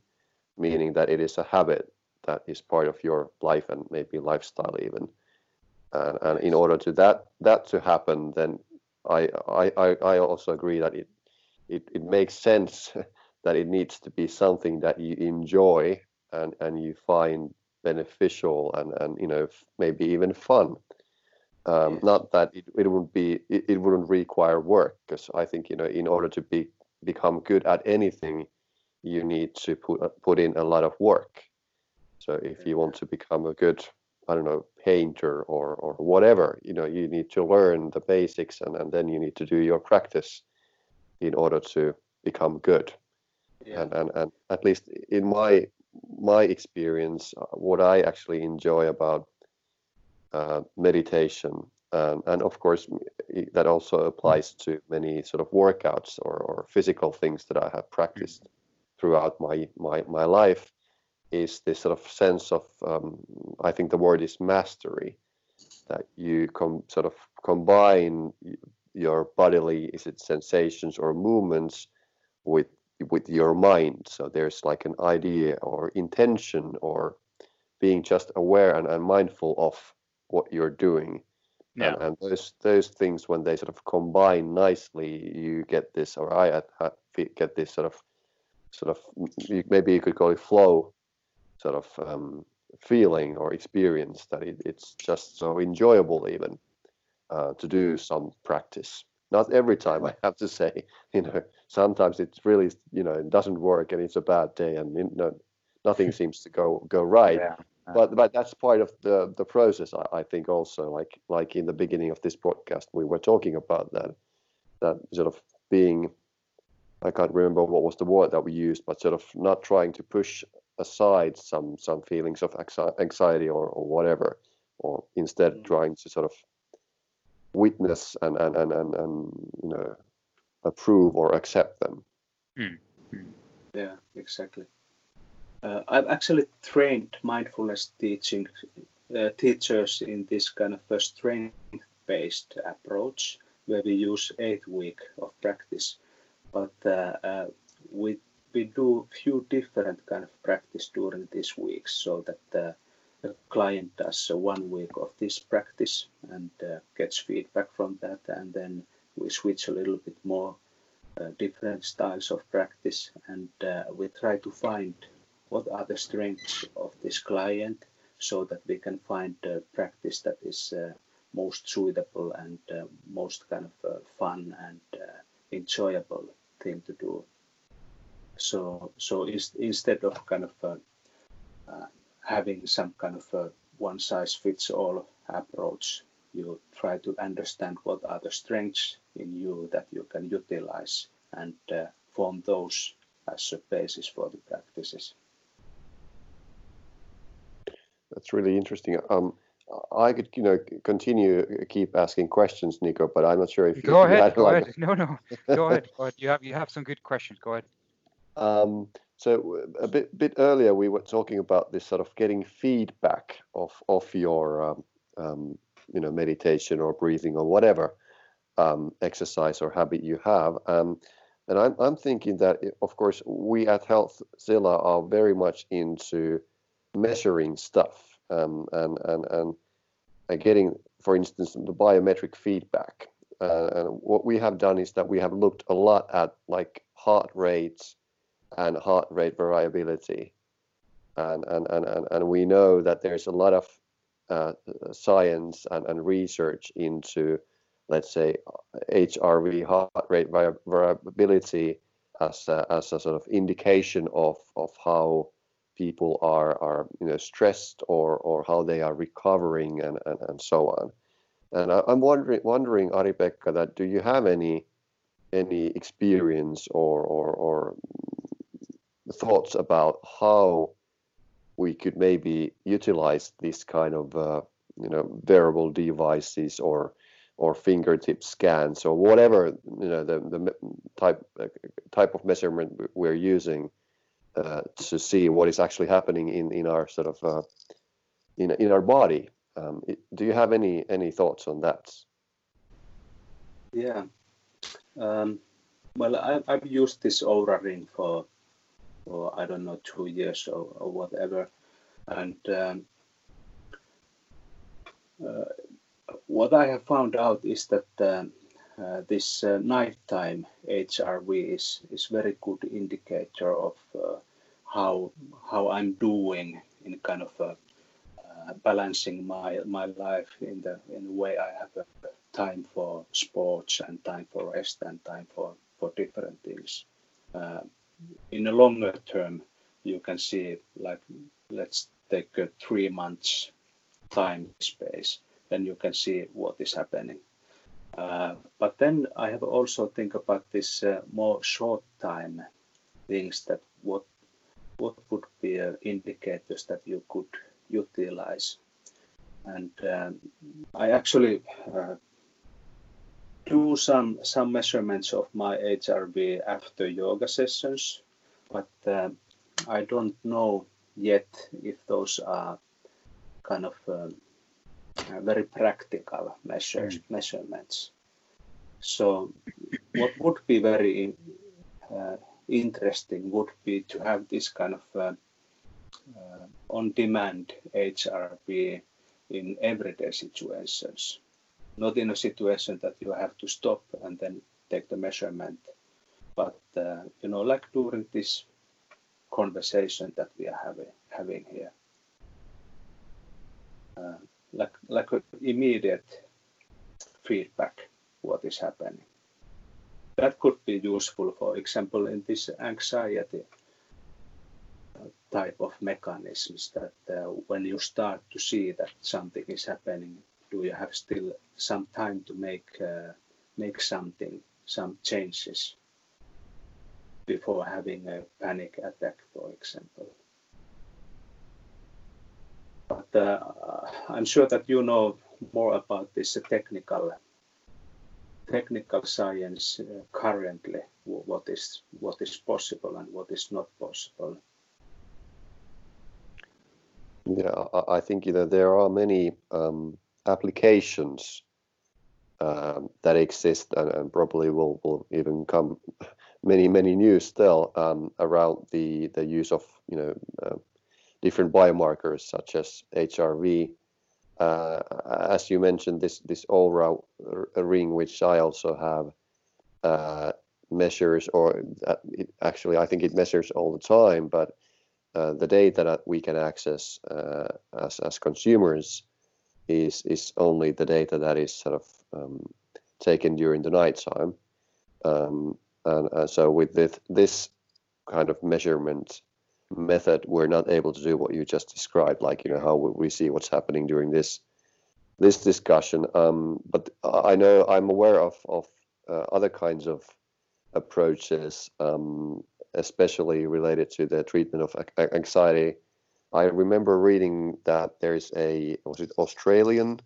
meaning that it is a habit that is part of your life and maybe lifestyle even. And, and in order to that that to happen, then I, I, I also agree that it, it, it makes sense that it needs to be something that you enjoy and, and you find beneficial and, and you know maybe even fun. Um, not that it, it wouldn't be it, it wouldn't require work because I think you know in order to be become good at anything you need to put uh, put in a lot of work. So if you want to become a good, I don't know, painter or or whatever, you know, you need to learn the basics and, and then you need to do your practice in order to become good. Yeah. And, and and at least in my my experience, uh, what I actually enjoy about uh, meditation, um, and of course that also applies to many sort of workouts or, or physical things that I have practiced throughout my my my life is this sort of sense of um, I think the word is mastery that you com- sort of combine your bodily is it sensations or movements with with your mind. So there's like an idea or intention or being just aware and, and mindful of what you're doing. Yeah. and, and those those things when they sort of combine nicely you get this or i get this sort of sort of maybe you could call it flow sort of um, feeling or experience that it, it's just so enjoyable even uh, to do some practice not every time i have to say you know sometimes it's really you know it doesn't work and it's a bad day and you know, nothing seems to go go right yeah. but but that's part of the the process I, I think also like like in the beginning of this podcast we were talking about that that sort of being I can't remember what was the word that we used, but sort of not trying to push aside some some feelings of anxiety or, or whatever, or instead mm. trying to sort of witness and and, and, and, and you know approve or accept them. Mm. Yeah, exactly. Uh, I've actually trained mindfulness teaching uh, teachers in this kind of a strength-based approach, where we use eight week of practice but uh, uh, we we do few different kind of practice during these weeks so that uh, the client does one week of this practice and gets feedback from that and then we switch a little bit more uh, different styles of practice and uh, we try to find what are the strengths of this client so that we can find a practice that is uh, most suitable and most kind of fun and enjoyable thing to do. So, so instead of kind of uh, uh, having some kind of a one size fits all approach, you try to understand what are the strengths in you that you can utilize and uh, form those as a basis for the practices. That's really interesting. Um, I could, you know, continue keep asking questions, Nico, but I'm not sure if go you, ahead. Go like... ahead. No, no, go ahead. Go ahead. You have you have some good questions. Go ahead. Um, so a bit bit earlier we were talking about this sort of getting feedback of of your um, um, you know meditation or breathing or whatever um, exercise or habit you have. Um, and I'm I'm thinking that of course we at Healthzilla are very much into measuring stuff um, and and and getting, for instance, the biometric feedback. Uh, and what we have done is that we have looked a lot at like heart rates and heart rate variability. And, and, and, and, and we know that there's a lot of uh, science and, and research into, let's say, HRV, heart rate variability, as a, as a sort of indication of, of how people are, are you know, stressed or, or how they are recovering and, and, and so on. And I, am wondering, wondering, Ari-Pekka, that do you have any any experience or, or, or thoughts about how we could maybe utilize this kind of uh, you know wearable devices or or fingertip scans or whatever you know the, the type uh, type of measurement we're using uh, to see what is actually happening in in our sort of uh, in in our body. Um, do you have any any thoughts on that? Yeah. Um, well, I, I've used this Oura ring for for I don't know two years or, or whatever, and um, uh, what I have found out is that um, uh, this uh, nighttime HRV is is very good indicator of uh, how how I'm doing in kind of uh, balancing my my life in the in the way I have time for sports and time for rest and time for for different things. In a longer term, you can see like let's take a three months time space, then you can see what is happening. Uh, but then I have also think about this uh, more short time things that what what would be uh, indicators that you could utilize. And um, I actually uh, do some some measurements of my HRV after yoga sessions, but uh, I don't know yet if those are kind of uh, very practical measures mm. measurements. So, what would be very uh, interesting would be to have this kind of uh, uh, on-demand HRV in everyday situations not in a situation that you have to stop and then take the measurement, but uh, you know, like during this conversation that we are having having here, uh, like like immediate feedback what is happening. That could be useful, for example, in this anxiety uh, type of mechanisms that uh, when you start to see that something is happening do you have still some time to make uh, make something, some changes before having a panic attack, for example? But uh, I'm sure that you know more about this technical technical science uh, currently. What is what is possible and what is not possible. Yeah, I think you know there are many um, applications um, that exist and, and, probably will, will even come many many new still um, around the the use of you know uh, different biomarkers such as HRV. Uh, as you mentioned, this this Oura ring, which I also have, uh, measures or it, actually I think it measures all the time, but uh, the data that we can access uh, as as consumers is is only the data that is sort of um, taken during the night time. Um, and uh, so with this, this kind of measurement method, we're not able to do what you just described, like you know how we see what's happening during this this discussion. Um, but I know I'm aware of of uh, other kinds of approaches, um, especially related to the treatment of anxiety I remember reading that there's a was it Australian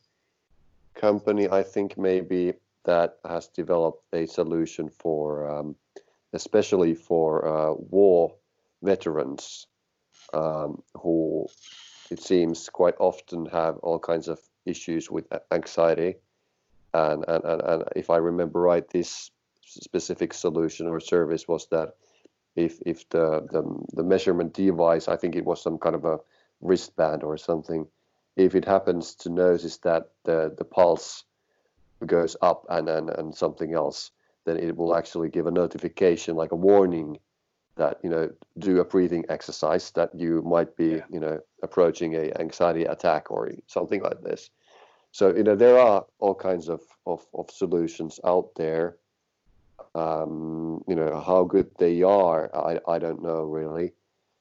company I think maybe that has developed a solution for um, especially for uh, war veterans um, who it seems quite often have all kinds of issues with anxiety. And, and, and, and if I remember right, this specific solution or service was that if if the, the the measurement device, I think it was some kind of a wristband or something, if it happens to notice that the the pulse goes up and and, and something else, then it will actually give a notification like a warning that you know do a breathing exercise that you might be yeah. you know approaching a anxiety attack or something like this. So you know there are all kinds of of, of solutions out there um, you know how good they are i i don't know really.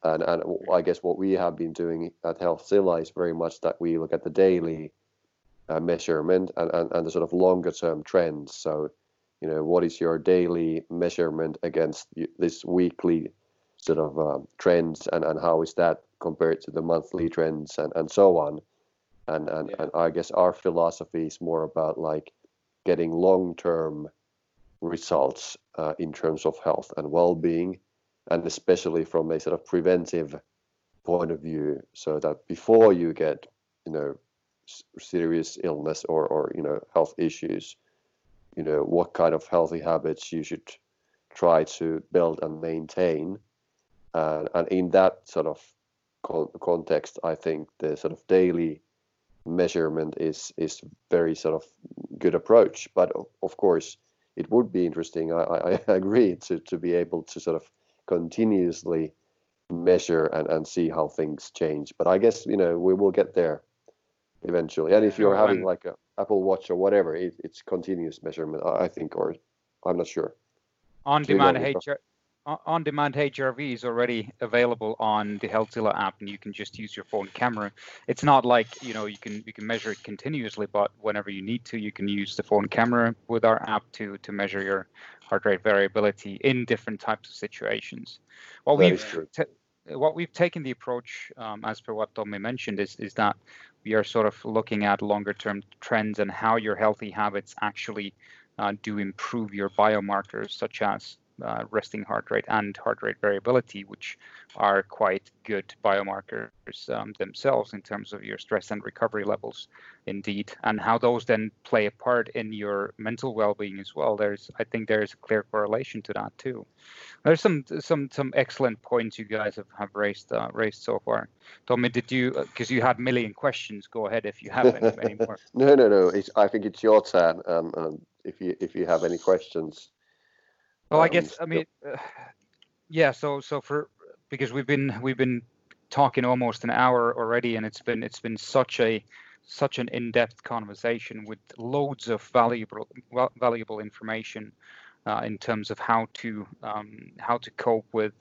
And and i guess what we have been doing at Health healthzilla is very much that we look at the daily uh, measurement and, and and the sort of longer term trends. So you know what is your daily measurement against this weekly sort of um, trends and, and how is that compared to the monthly trends and, and so on? And and, yeah. and i guess our philosophy is more about like getting long-term results uh, in terms of health and well-being and especially from a sort of preventive point of view so that before you get you know serious illness or or you know health issues you know what kind of healthy habits you should try to build and maintain. Uh, and in that sort of con- context i think the sort of daily measurement is is very sort of good approach. But of course it would be interesting i, I agree to to be able to sort of continuously measure and, and see how things change but i guess you know we will get there eventually and if you're having like a Apple Watch or whatever, it, it's continuous measurement, I think, or I'm not sure. On-demand HR, on-demand HRV is already available on the Healthzilla app, and you can just use your phone camera. It's not like you know you can you can measure it continuously, but whenever you need to, you can use the phone camera with our app to to measure your heart rate variability in different types of situations. What that we've what we've taken the approach, um, as per what Tommy mentioned, is is that we are sort of looking at longer term trends and how your healthy habits actually uh, do improve your biomarkers, such as uh, resting heart rate and heart rate variability, which are quite good biomarkers um, themselves in terms of your stress and recovery levels, indeed, and how those then play a part in your mental well-being as well. There's, I think, there is a clear correlation to that too. There's some some some excellent points you guys have, have raised uh, raised so far. Tommy, did you because uh, you had a million questions? Go ahead if you have any, any more. no, no, no. It's, I think it's your turn. Um, um, if you if you have any questions. Well, I um, guess I mean, uh, yeah. So so for because we've been we've been talking almost an hour already, and it's been it's been such a such an in-depth conversation with loads of valuable valuable information uh, in terms of how to um, how to cope with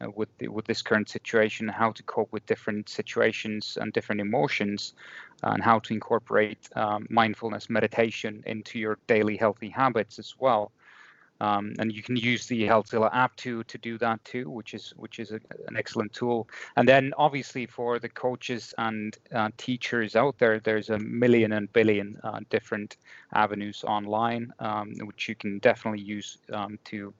uh, with the, with this current situation, how to cope with different situations and different emotions, and how to incorporate um, mindfulness meditation into your daily healthy habits as well. Um, and you can use the Healthzilla app to to do that too, which is which is a, an excellent tool. And then obviously for the coaches and uh, teachers out there, there's a million and billion uh, different avenues online, um, which you can definitely use um, to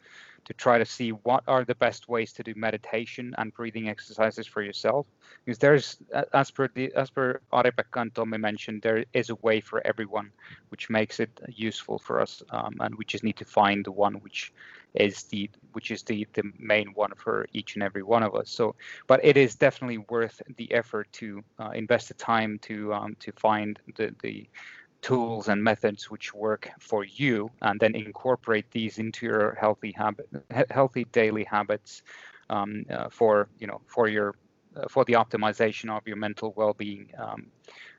to try to see what are the best ways to do meditation and breathing exercises for yourself. Because there's, as per the as per Ari-Pekka and mentioned, there is a way for everyone, which makes it useful for us, um, and we just need to find the one which is the which is the the main one for each and every one of us. So, but it is definitely worth the effort to uh, invest the time to um, to find the the tools and methods which work for you and then incorporate these into your healthy habit healthy daily habits um, uh, for you know for your uh, for the optimization of your mental well-being um,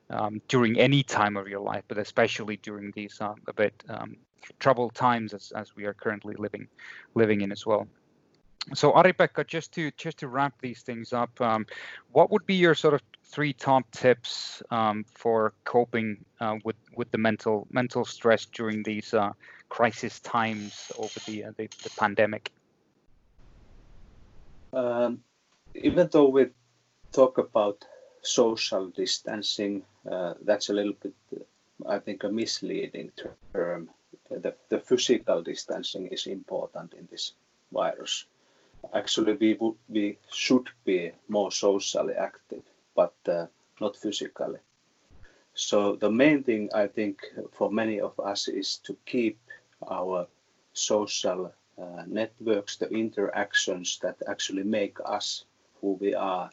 um, during any time of your life but especially during these uh, a bit um, troubled times as, as we are currently living living in as well. So Ari-Pekka, just to just to wrap these things up, um, what would be your sort of three top tips um, for coping uh, with with the mental mental stress during these uh, crisis times over the, uh, the, the pandemic? Um, even though we talk about social distancing, uh, that's a little bit, I think, a misleading term. The, the physical distancing is important in this virus actually we would we should be more socially active, but uh, not physically. So the main thing I think for many of us is to keep our social uh, networks, the interactions that actually make us who we are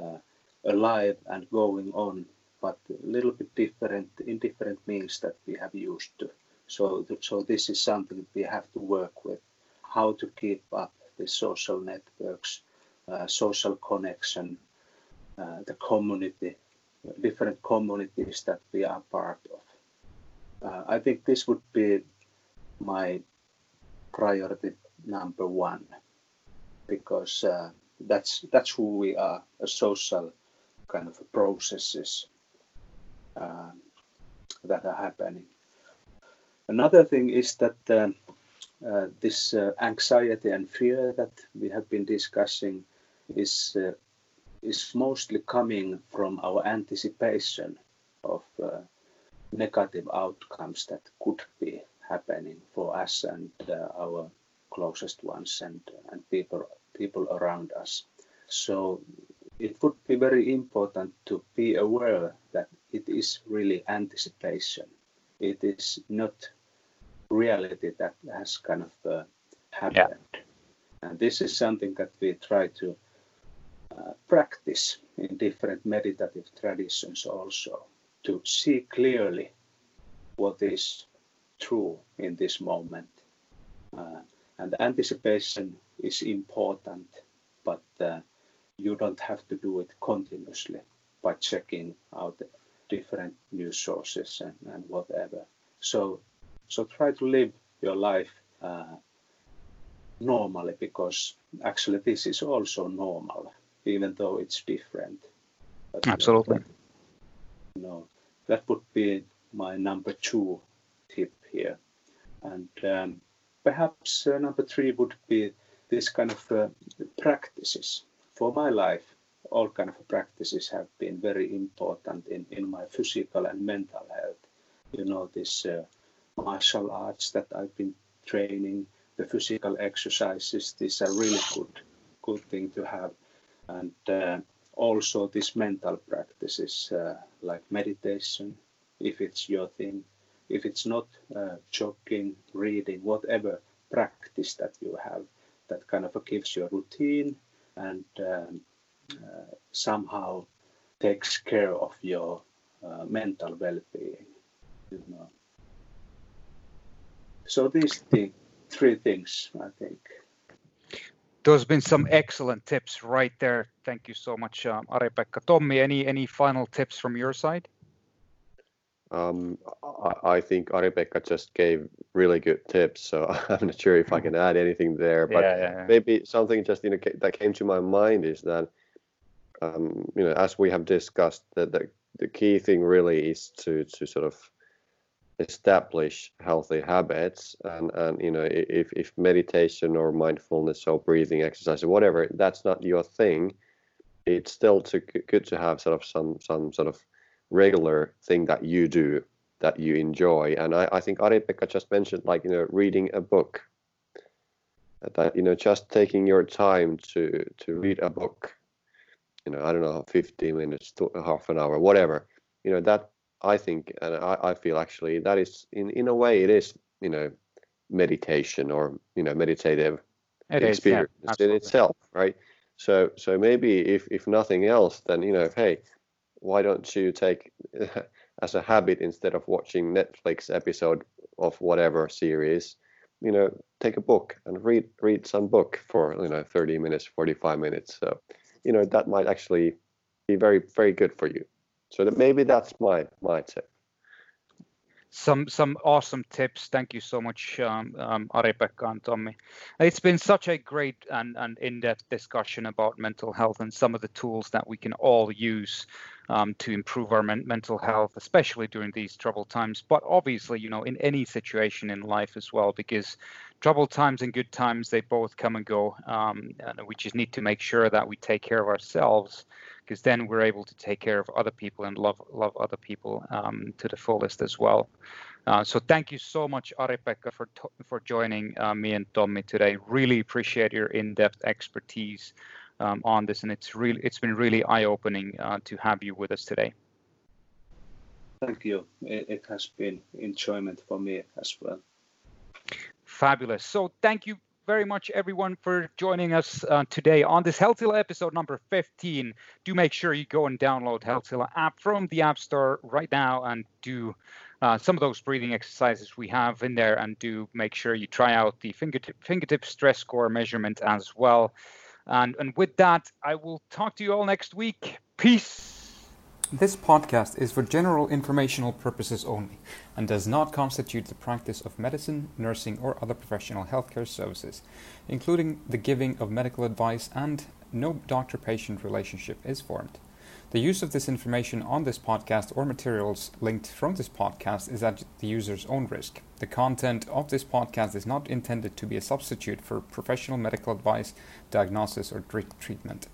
uh, alive and going on, but a little bit different in different means that we have used to. So, so this is something we have to work with, how to keep up the social networks, uh, social connection, uh, the community, different communities that we are part of. Uh, I think this would be my priority number one because uh, that's that's who we are, a social kind of processes uh, that are happening. Another thing is that um, uh, this uh, anxiety and fear that we have been discussing is uh, is mostly coming from our anticipation of uh, negative outcomes that could be happening for us and uh, our closest ones and and people people around us. So it would be very important to be aware that it is really anticipation. It is not reality that has kind of uh, happened. Yeah. And this is something that we try to practice in different meditative traditions also to see clearly what is true in this moment. Uh, and anticipation is important, but uh, you don't have to do it continuously by checking out different news sources and, and whatever. So, so try to live your life uh, normally because actually this is also normal, even though it's different. But, Absolutely. You know, that would be my number two tip here. And um, perhaps uh, number three would be this kind of uh, practices for my life all kind of practices have been very important in, in my physical and mental health you know this uh, martial arts that i've been training the physical exercises these are really good good thing to have and uh, also these mental practices uh, like meditation if it's your thing if it's not uh, jogging reading whatever practice that you have that kind of gives you a routine and um, uh, somehow takes care of your uh, mental well-being. You know. So these th- three things, I think. Those have been some excellent tips right there. Thank you so much, um, Ari-Pekka. Tommi, any any final tips from your side? Um, I, I, think Ari-Pekka just gave really good tips, so I'm not sure if I can add anything there. But yeah, yeah, yeah. maybe something just that came to my mind is that um, you know as we have discussed that the, the key thing really is to to sort of establish healthy habits and and you know if if meditation or mindfulness or breathing exercise or whatever that's not your thing it's still to, good to have sort of some some sort of regular thing that you do that you enjoy. And I, I think Ari-Pekka just mentioned like, you know, reading a book. That, you know, just taking your time to to read a book, you know, I don't know, 15 minutes to half an hour, whatever. You know, that I think and I, I feel actually that is in, in a way it is, you know, meditation or, you know, meditative it experience is, yeah, in itself, right? So so maybe if if nothing else, then you know, hey, why don't you take as a habit instead of watching Netflix episode of whatever series, you know, take a book and read read some book for you know 30 minutes, 45 minutes. So, you know, that might actually be very very good for you. So that maybe that's my my tip some some awesome tips. Thank you so much, um, um, and Tommi. It's been such a great and, and in-depth discussion about mental health and some of the tools that we can all use um, to improve our men- mental health, especially during these troubled times. But obviously, you know, in any situation in life as well, because troubled times and good times they both come and go. Um, and we just need to make sure that we take care of ourselves because then we're able to take care of other people and love love other people um, to the fullest as well. Uh, so thank you so much, Ari-Pekka, for for joining uh, me and Tommi today. Really appreciate your in-depth expertise um, on this, and it's really it's been really eye-opening uh, to have you with us today. Thank you. It, it has been enjoyment for me as well. Fabulous. So thank you very much, everyone, for joining us uh, today on this Healthzilla episode number 15. Do make sure you go and download Healthzilla app from the App Store right now and do uh, some of those breathing exercises we have in there, and do make sure you try out the fingertip, fingertip stress score measurement as well. And, and with that, I will talk to you all next week. Peace. This podcast is for general informational purposes only and does not constitute the practice of medicine, nursing, or other professional healthcare services, including the giving of medical advice, and no doctor patient relationship is formed. The use of this information on this podcast or materials linked from this podcast is at the user's own risk. The content of this podcast is not intended to be a substitute for professional medical advice, diagnosis, or treatment.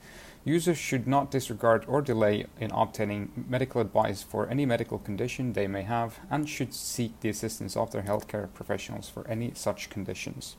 Users should not disregard or delay in obtaining medical advice for any medical condition they may have and should seek the assistance of their healthcare professionals for any such conditions.